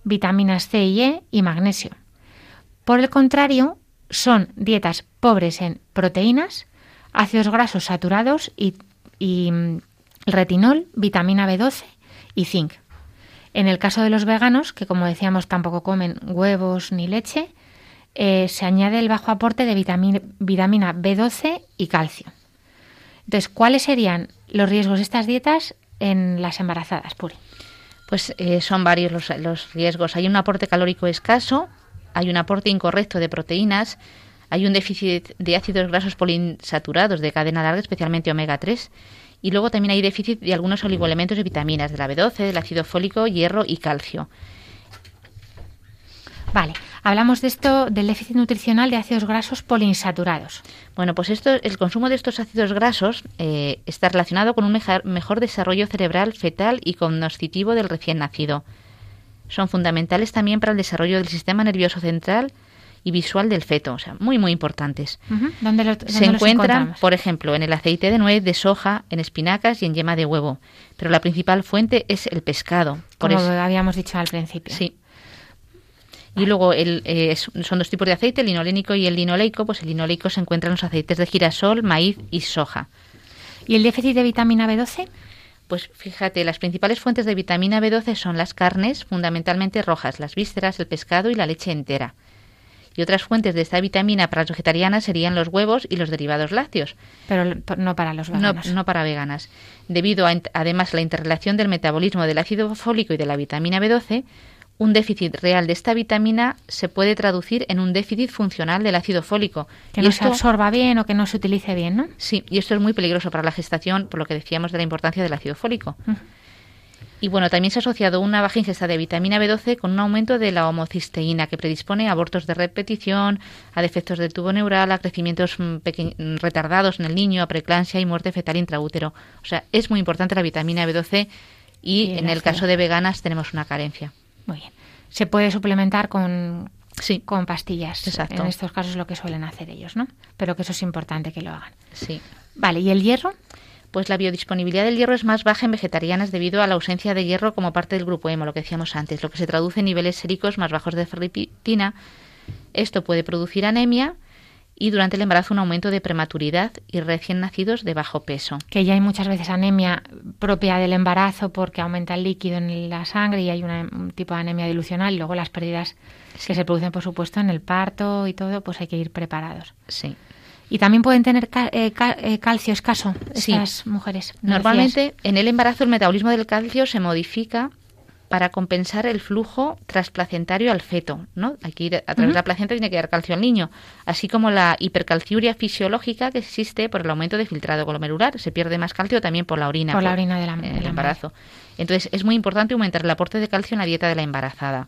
vitaminas C y E y magnesio. Por el contrario, son dietas pobres en proteínas, ácidos grasos saturados y, mm, retinol, vitamina B12 y zinc. En el caso de los veganos, que como decíamos tampoco comen huevos ni leche, eh, se añade el bajo aporte de vitamina, vitamina B12 y calcio. Entonces, ¿cuáles serían los riesgos de estas dietas en las embarazadas, Puri? Pues eh, son varios los, los riesgos. Hay un aporte calórico escaso, hay un aporte incorrecto de proteínas, hay un déficit de ácidos grasos poliinsaturados de cadena larga, especialmente omega 3, y luego también hay déficit de algunos oligoelementos de vitaminas, de la B12, del ácido fólico, hierro y calcio. Vale, hablamos de esto del déficit nutricional de ácidos grasos poliinsaturados. Bueno, pues esto, el consumo de estos ácidos grasos eh, está relacionado con un meja- mejor desarrollo cerebral fetal y cognoscitivo del recién nacido. Son fundamentales también para el desarrollo del sistema nervioso central y visual del feto, o sea, muy, muy importantes. ¿Dónde, lo- dónde Se encuentran, por ejemplo, en el aceite de nuez, de soja, en espinacas y en yema de huevo. Pero la principal fuente es el pescado. Por como eso- habíamos dicho al principio. Sí. Y luego el, eh, son dos tipos de aceite, el linolénico y el linoleico. Pues el linoleico se encuentra en los aceites de girasol, maíz y soja. ¿Y el déficit de vitamina B12? Pues fíjate, las principales fuentes de vitamina B12 son las carnes, fundamentalmente rojas, las vísceras, el pescado y la leche entera. Y otras fuentes de esta vitamina para las vegetarianas serían los huevos y los derivados lácteos, Pero no para los no, veganos. no para veganas. Debido a, además a la interrelación del metabolismo del ácido fólico y de la vitamina B12, un déficit real de esta vitamina se puede traducir en un déficit funcional del ácido fólico. Que Y no esto- se absorba bien o que no se utilice bien, ¿no? Sí, y esto es muy peligroso para la gestación, por lo que decíamos de la importancia del ácido fólico. Ujú. Y bueno, también se ha asociado una baja ingesta de vitamina B12 con un aumento de la homocisteína, que predispone a abortos de repetición, a defectos del tubo neural, a crecimientos mm, mm, retardados en el niño, a preeclampsia y muerte fetal intraútero. O sea, es muy importante la vitamina B12 y en el caso de veganas tenemos una carencia. Muy bien. Se puede suplementar con, Sí, con pastillas. Exacto. En estos casos es lo que suelen hacer ellos, ¿no? Pero que eso es importante que lo hagan. sí. Vale, ¿y el hierro? Pues la biodisponibilidad del hierro es más baja en vegetarianas debido a la ausencia de hierro como parte del grupo hemo, lo que decíamos antes, lo que se traduce en niveles séricos más bajos de ferritina. Esto puede producir anemia y durante el embarazo un aumento de prematuridad y recién nacidos de bajo peso. Que ya hay muchas veces anemia propia del embarazo porque aumenta el líquido en la sangre y hay una- un tipo de anemia dilucional y luego las pérdidas que se producen, por supuesto, en el parto y todo, pues hay que ir preparados. Sí. Y también pueden tener eh, eh, calcio escaso Sí. estas mujeres. ¿no Normalmente en el embarazo el metabolismo del calcio se modifica para compensar el flujo transplacentario al feto, ¿no? Aquí a través de la placenta tiene que dar calcio al niño, así como la hipercalciuria fisiológica que existe por el aumento de filtrado glomerular, se pierde más calcio también por la orina, Por la orina de la- el la embarazo. Entonces es muy importante aumentar el aporte de calcio en la dieta de la embarazada.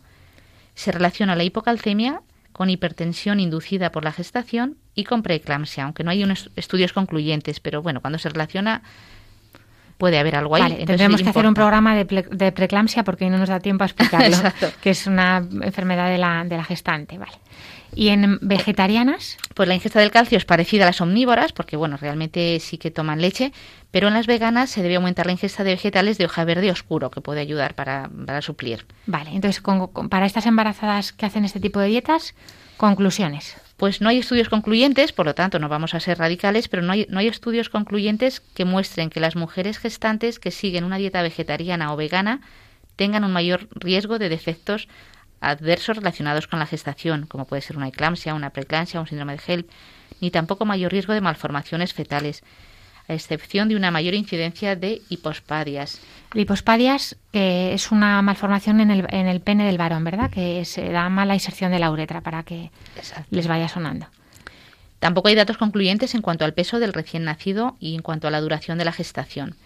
Se relaciona la hipocalcemia con hipertensión inducida por la gestación y con preeclampsia, aunque no hay unos estudios concluyentes, pero bueno, cuando se relaciona puede haber algo ahí. Vale, entonces tendremos que hacer un programa de, ple- de preeclampsia porque no nos da tiempo a explicarlo, que es una enfermedad de la, de la gestante. Vale. ¿Y en vegetarianas? Pues la ingesta del calcio es parecida a las omnívoras, porque bueno, realmente sí que toman leche, pero en las veganas se debe aumentar la ingesta de vegetales de hoja verde oscuro, que puede ayudar para, para suplir. Vale, entonces con- con- para estas embarazadas que hacen este tipo de dietas, conclusiones. Pues no hay estudios concluyentes, por lo tanto no vamos a ser radicales, pero no hay, no hay estudios concluyentes que muestren que las mujeres gestantes que siguen una dieta vegetariana o vegana tengan un mayor riesgo de defectos adversos relacionados con la gestación, como puede ser una eclampsia, una preeclampsia, un síndrome de HELP, ni tampoco mayor riesgo de malformaciones fetales, a excepción de una mayor incidencia de hipospadias. Lipospadias, que es una malformación en el, en el pene del varón, ¿verdad? Que se da mala inserción de la uretra para que les vaya sonando. Tampoco hay datos concluyentes en cuanto al peso del recién nacido y en cuanto a la duración de la gestación.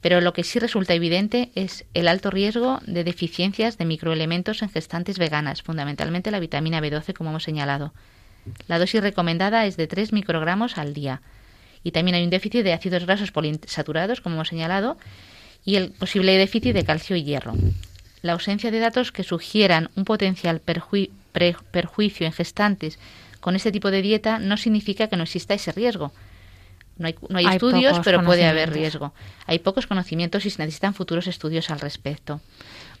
Pero lo que sí resulta evidente es el alto riesgo de deficiencias de microelementos en gestantes veganas, fundamentalmente la vitamina B12, como hemos señalado. La dosis recomendada es de 3 microgramos al día. Y también hay un déficit de ácidos grasos poliinsaturados, como hemos señalado, y el posible déficit de calcio y hierro. La ausencia de datos que sugieran un potencial pre- perjuicio en gestantes con este tipo de dieta no significa que no exista ese riesgo. No hay, no hay Hay estudios, pero puede haber riesgo. Hay pocos conocimientos y se necesitan futuros estudios al respecto.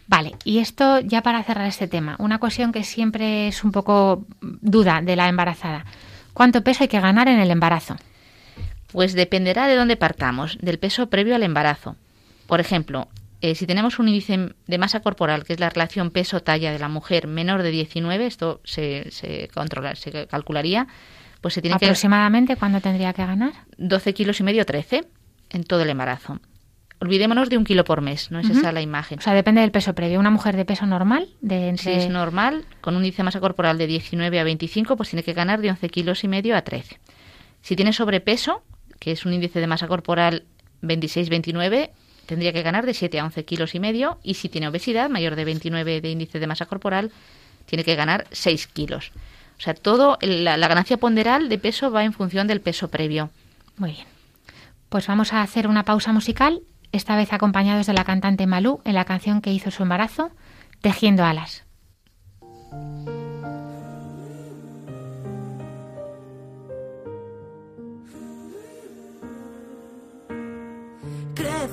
Vale, y esto ya para cerrar este tema, una cuestión que siempre es un poco duda de la embarazada. ¿Cuánto peso hay que ganar en el embarazo? Pues dependerá de dónde partamos, del peso previo al embarazo. Por ejemplo, eh, si tenemos un índice de masa corporal, que es la relación peso-talla de la mujer menor de 19, esto se, se, controla, se calcularía, pues se tiene que ¿Aproximadamente cuándo tendría que ganar? 12 kilos y medio, 13 en todo el embarazo. Olvidémonos de un kilo por mes, no es esa la imagen. O sea, depende del peso previo. Una mujer de peso normal, de Si entre... es normal, con un índice de masa corporal de 19 a 25, pues tiene que ganar de 11 kilos y medio a 13. Si tiene sobrepeso, que es un índice de masa corporal 26-29, tendría que ganar de 7 a 11 kilos y medio. Y si tiene obesidad, mayor de 29 de índice de masa corporal, tiene que ganar 6 kilos. O sea, todo, la, la ganancia ponderal de peso va en función del peso previo. Muy bien. Pues vamos a hacer una pausa musical, esta vez acompañados de la cantante Malú en la canción que hizo su embarazo, Tejiendo alas.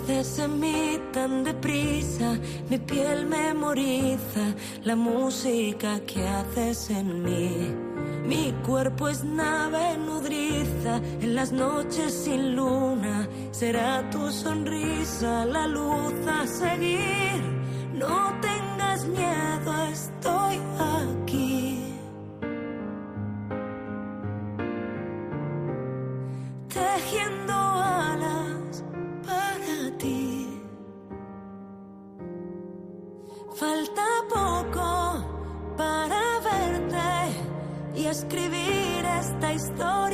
Creces en mí tan deprisa, mi piel memoriza la música que haces en mí. Mi cuerpo es nave nudriza en las noches sin luna. Será tu sonrisa la luz a seguir. No tengas miedo, estoy aquí. Tejiendo esta historia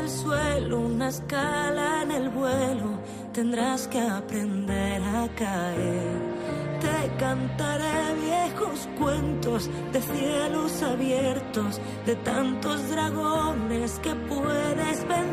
el suelo, una escala en el vuelo. Tendrás que aprender a caer. Te cantaré viejos cuentos de cielos abiertos, de tantos dragones que puedes vencer.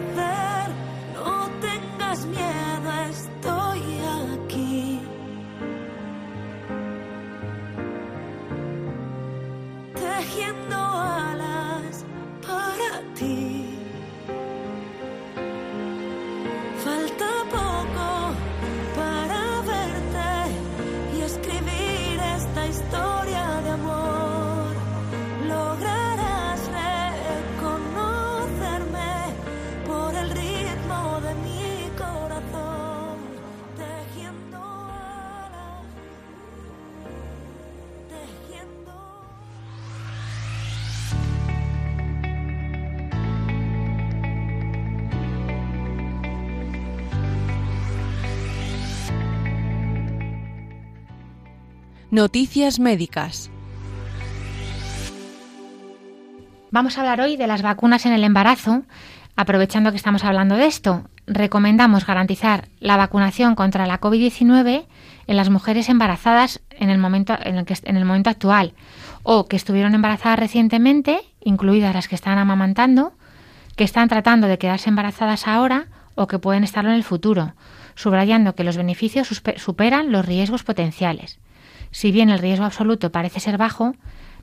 Noticias médicas. Vamos a hablar hoy de las vacunas en el embarazo. Aprovechando que estamos hablando de esto, recomendamos garantizar la vacunación contra la COVID-19 en las mujeres embarazadas en el, momento, en, el en el momento actual o que estuvieron embarazadas recientemente, incluidas las que están amamantando, que están tratando de quedarse embarazadas ahora o que pueden estarlo en el futuro, subrayando que los beneficios superan los riesgos potenciales. Si bien el riesgo absoluto parece ser bajo,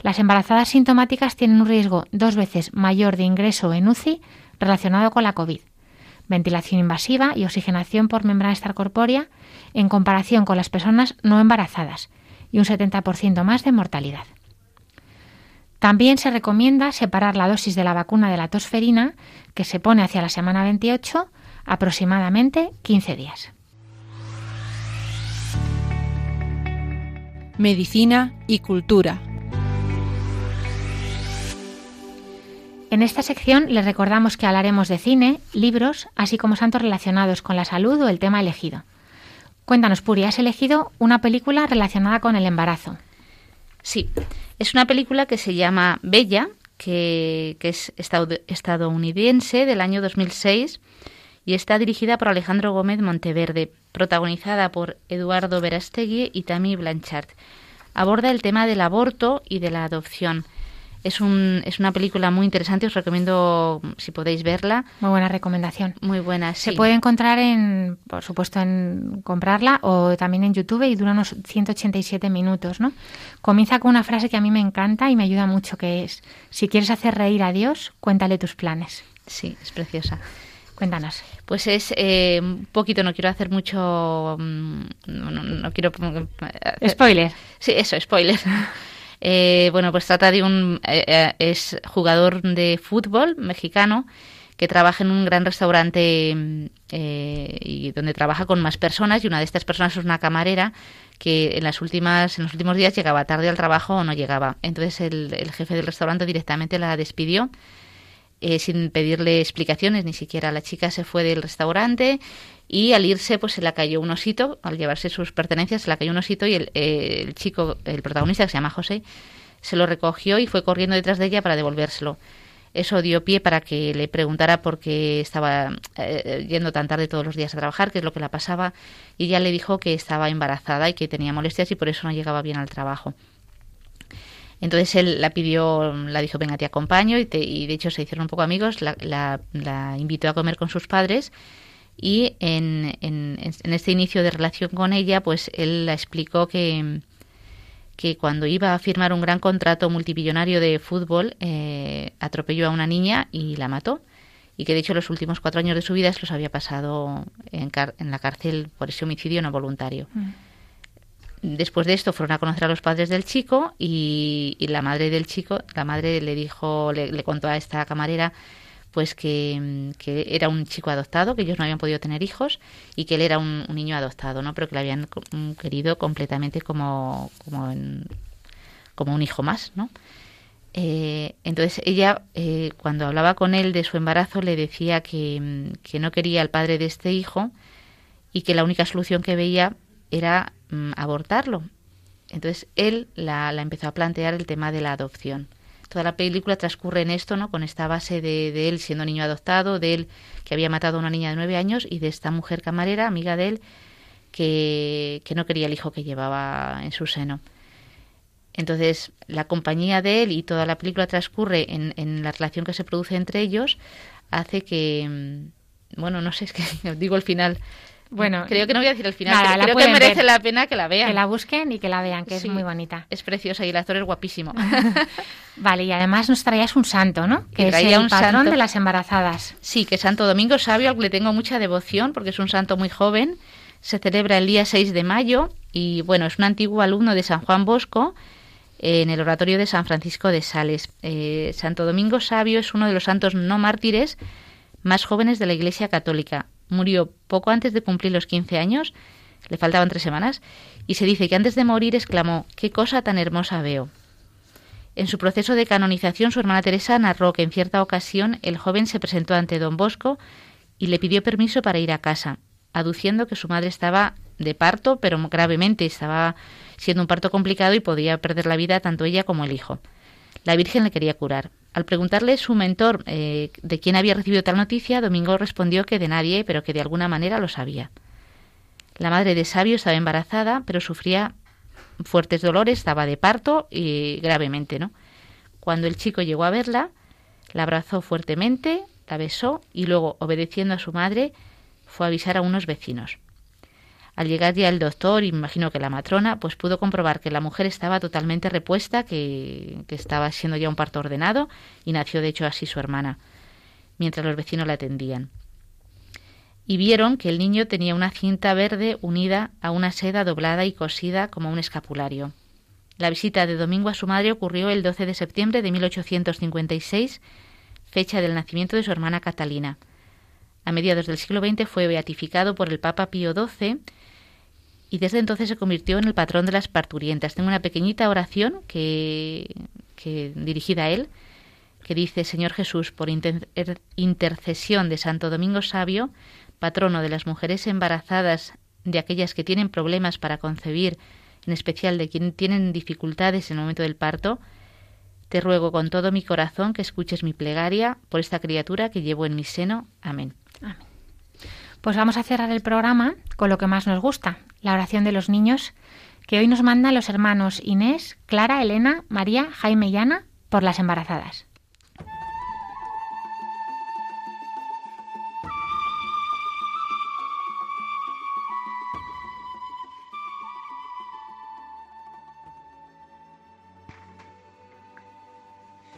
las embarazadas sintomáticas tienen un riesgo dos veces mayor de ingreso en UCI relacionado con la COVID, ventilación invasiva y oxigenación por membrana extracorpórea en comparación con las personas no embarazadas y un 70% más de mortalidad. También se recomienda separar la dosis de la vacuna de la tosferina, que se pone hacia la semana 28, aproximadamente 15 días. Medicina y cultura. En esta sección les recordamos que hablaremos de cine, libros, así como santos relacionados con la salud o el tema elegido. Cuéntanos, Puri, has elegido una película relacionada con el embarazo. Sí, es una película que se llama Bella, que, que es estadounidense del año 2006 y está dirigida por Alejandro Gómez Monteverde, protagonizada por Eduardo Verastegui y Tammy Blanchard. Aborda el tema del aborto y de la adopción. Es, un, es una película muy interesante, os recomiendo si podéis verla. Muy buena recomendación. Muy buena, Se puede encontrar en, por supuesto, en comprarla o también en YouTube y dura unos 187 minutos, ¿no? Comienza con una frase que a mí me encanta y me ayuda mucho, que es, si quieres hacer reír a Dios, cuéntale tus planes. Sí, es preciosa. Cuéntanos. Pues es eh, un poquito, no quiero hacer mucho. Mm, no, quiero. Spoiler. Sí, eso, spoiler. Eh, bueno, pues trata de un. Eh, es jugador de fútbol mexicano que trabaja en un gran restaurante y donde trabaja con más personas y una de estas personas es una camarera que en las últimas en los últimos días llegaba tarde al trabajo o no llegaba entonces el, el jefe del restaurante directamente la despidió eh, sin pedirle explicaciones, ni siquiera la chica se fue del restaurante y al irse pues se la cayó un osito, al llevarse sus pertenencias se la cayó un osito y el, eh, el chico, el protagonista que se llama José, se lo recogió y fue corriendo detrás de ella para devolvérselo. Eso dio pie para que le preguntara por qué estaba eh, yendo tan tarde todos los días a trabajar, qué es lo que la pasaba, y ella le dijo que estaba embarazada y que tenía molestias y por eso no llegaba bien al trabajo. Entonces él la pidió, la dijo, venga, te acompaño, y, y de hecho se hicieron un poco amigos, la, la, invitó a comer con sus padres y en, en, este inicio de relación con ella, pues él la explicó que, que cuando iba a firmar un gran contrato multimillonario de fútbol, eh, atropelló a una niña y la mató. Y que de hecho los últimos cuatro años de su vida los había pasado en, en la cárcel por ese homicidio no voluntario. Mm. Después de esto fueron a conocer a los padres del chico y, la madre del chico, la madre le dijo, le, contó a esta camarera pues que, era un chico adoptado, que ellos no habían podido tener hijos y que él era un, niño adoptado, ¿no? Pero que le habían querido completamente como, como, como un hijo más, ¿no? Eh, entonces ella, eh, cuando hablaba con él de su embarazo, le decía que, que no quería al padre de este hijo y que la única solución que veía era mm, abortarlo. Entonces él la, empezó a plantear el tema de la adopción. Toda la película transcurre en esto, ¿no? Con esta base de, él siendo niño adoptado, de él que había matado a una niña de nueve años y de esta mujer camarera, amiga de él, que, que no quería el hijo que llevaba en su seno. Entonces, la compañía de él y toda la película transcurre en, en la relación que se produce entre ellos, hace que, mm, bueno, no sé, es que digo el final, bueno, creo que no voy a decir el final, creo que merece la pena que la vean. Que la busquen y que la vean, que es muy bonita. Es preciosa y el actor es guapísimo. vale, y además nos traías un santo, ¿no? Que es el un patrón de las embarazadas. Sí, que Santo Domingo Sabio, al que le tengo mucha devoción porque es un santo muy joven. se celebra el día 6 de mayo y bueno, es un antiguo alumno de San Juan Bosco en el oratorio de San Francisco de Sales. Eh, Santo Domingo Sabio es uno de los santos no mártires más jóvenes de la Iglesia Católica. Murió poco antes de cumplir los 15 años, le faltaban tres semanas, y se dice que antes de morir exclamó, qué cosa tan hermosa veo. En su proceso de canonización, su hermana Teresa narró que en cierta ocasión el joven se presentó ante don Bosco y le pidió permiso para ir a casa, aduciendo que su madre estaba de parto, pero gravemente, estaba siendo un parto complicado y podía perder la vida tanto ella como el hijo. La Virgen le quería curar. Al preguntarle su mentor eh, de quién había recibido tal noticia, Domingo respondió que de nadie, pero que de alguna manera lo sabía. La madre de Sabio estaba embarazada, pero sufría fuertes dolores, estaba de parto y gravemente, ¿no? Cuando el chico llegó a verla, la abrazó fuertemente, la besó y luego, obedeciendo a su madre, fue a avisar a unos vecinos. Al llegar ya el doctor, imagino que la matrona, pues pudo comprobar que la mujer estaba totalmente repuesta, que, que estaba siendo ya un parto ordenado, y nació de hecho así su hermana, mientras los vecinos la atendían y vieron que el niño tenía una cinta verde unida a una seda doblada y cosida como un escapulario. La visita de Domingo a su madre ocurrió el 12 de septiembre de 1856, fecha del nacimiento de su hermana Catalina. A mediados del siglo XX fue beatificado por el Papa Pío XII y desde entonces se convirtió en el patrón de las parturientas. Tengo una pequeñita oración que, que dirigida a él, que dice, Señor Jesús, por intercesión de Santo Domingo Sabio, patrono de las mujeres embarazadas, de aquellas que tienen problemas para concebir, en especial de quienes tienen dificultades en el momento del parto, te ruego con todo mi corazón que escuches mi plegaria por esta criatura que llevo en mi seno. Amén. Pues vamos a cerrar el programa con lo que más nos gusta, la oración de los niños, que hoy nos mandan los hermanos Inés, Clara, Elena, María, Jaime y Ana por las embarazadas.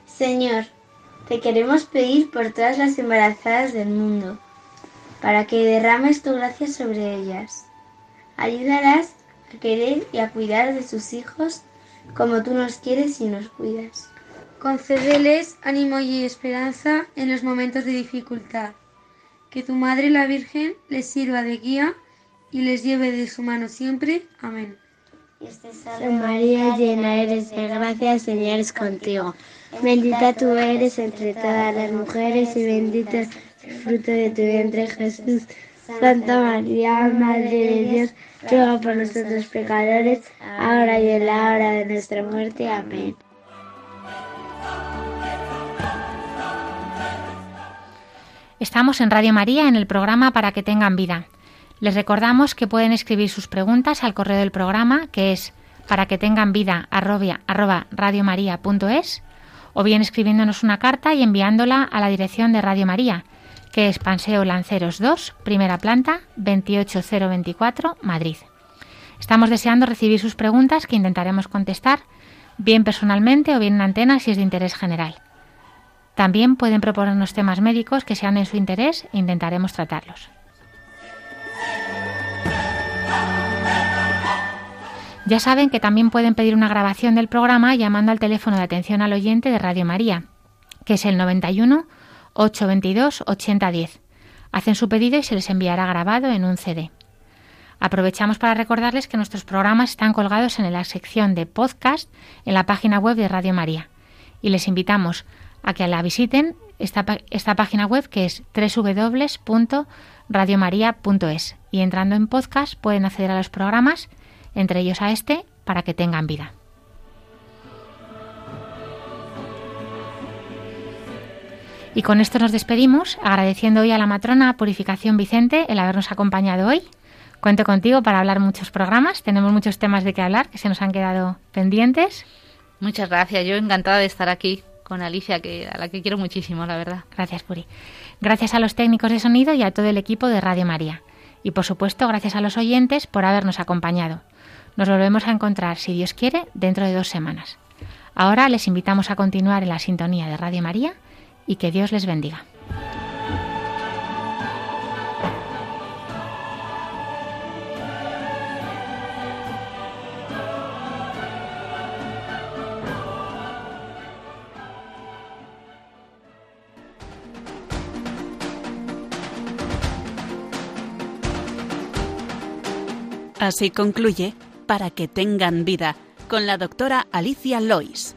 Señor, te queremos pedir por todas las embarazadas del mundo, para que derrames tu gracia sobre ellas. Ayudarás a querer y a cuidar de sus hijos como tú nos quieres y nos cuidas. Concédeles ánimo y esperanza en los momentos de dificultad. Que tu Madre la Virgen les sirva de guía y les lleve de su mano siempre. Amén. Salve María, llena eres de gracia, Señor es contigo. Bendita tú eres entre todas las mujeres y bendito es el fruto de tu vientre Jesús. Santa María, Madre de Dios, ruega por nosotros pecadores, ahora y en la hora de nuestra muerte. Amén. Estamos en Radio María en el programa Para que tengan vida. Les recordamos que pueden escribir sus preguntas al correo del programa que es para que tengan vida arroba, arroba o bien escribiéndonos una carta y enviándola a la dirección de Radio María, que es Panseo Lanceros 2, primera planta, 28024, Madrid. Estamos deseando recibir sus preguntas que intentaremos contestar, bien personalmente o bien en antena si es de interés general. También pueden proponernos temas médicos que sean de su interés e intentaremos tratarlos. Ya saben que también pueden pedir una grabación del programa llamando al teléfono de atención al oyente de Radio María, que es el 91 822 8010. Hacen su pedido y se les enviará grabado en un CD. Aprovechamos para recordarles que nuestros programas están colgados en la sección de podcast en la página web de Radio María y les invitamos a que la visiten esta, esta página web que es www.radiomaria.es y entrando en podcast pueden acceder a los programas entre ellos a este, para que tengan vida. Y con esto nos despedimos, agradeciendo hoy a la matrona Purificación Vicente el habernos acompañado hoy. Cuento contigo para hablar muchos programas, tenemos muchos temas de que hablar que se nos han quedado pendientes. Muchas gracias, yo encantada de estar aquí con Alicia, que, a la que quiero muchísimo, la verdad. Gracias, Puri. Gracias a los técnicos de sonido y a todo el equipo de Radio María. Y por supuesto, gracias a los oyentes por habernos acompañado. Nos volvemos a encontrar, si Dios quiere, dentro de dos semanas. Ahora les invitamos a continuar en la sintonía de Radio María y que Dios les bendiga. Así concluye Para que tengan vida con la doctora Alicia Lois.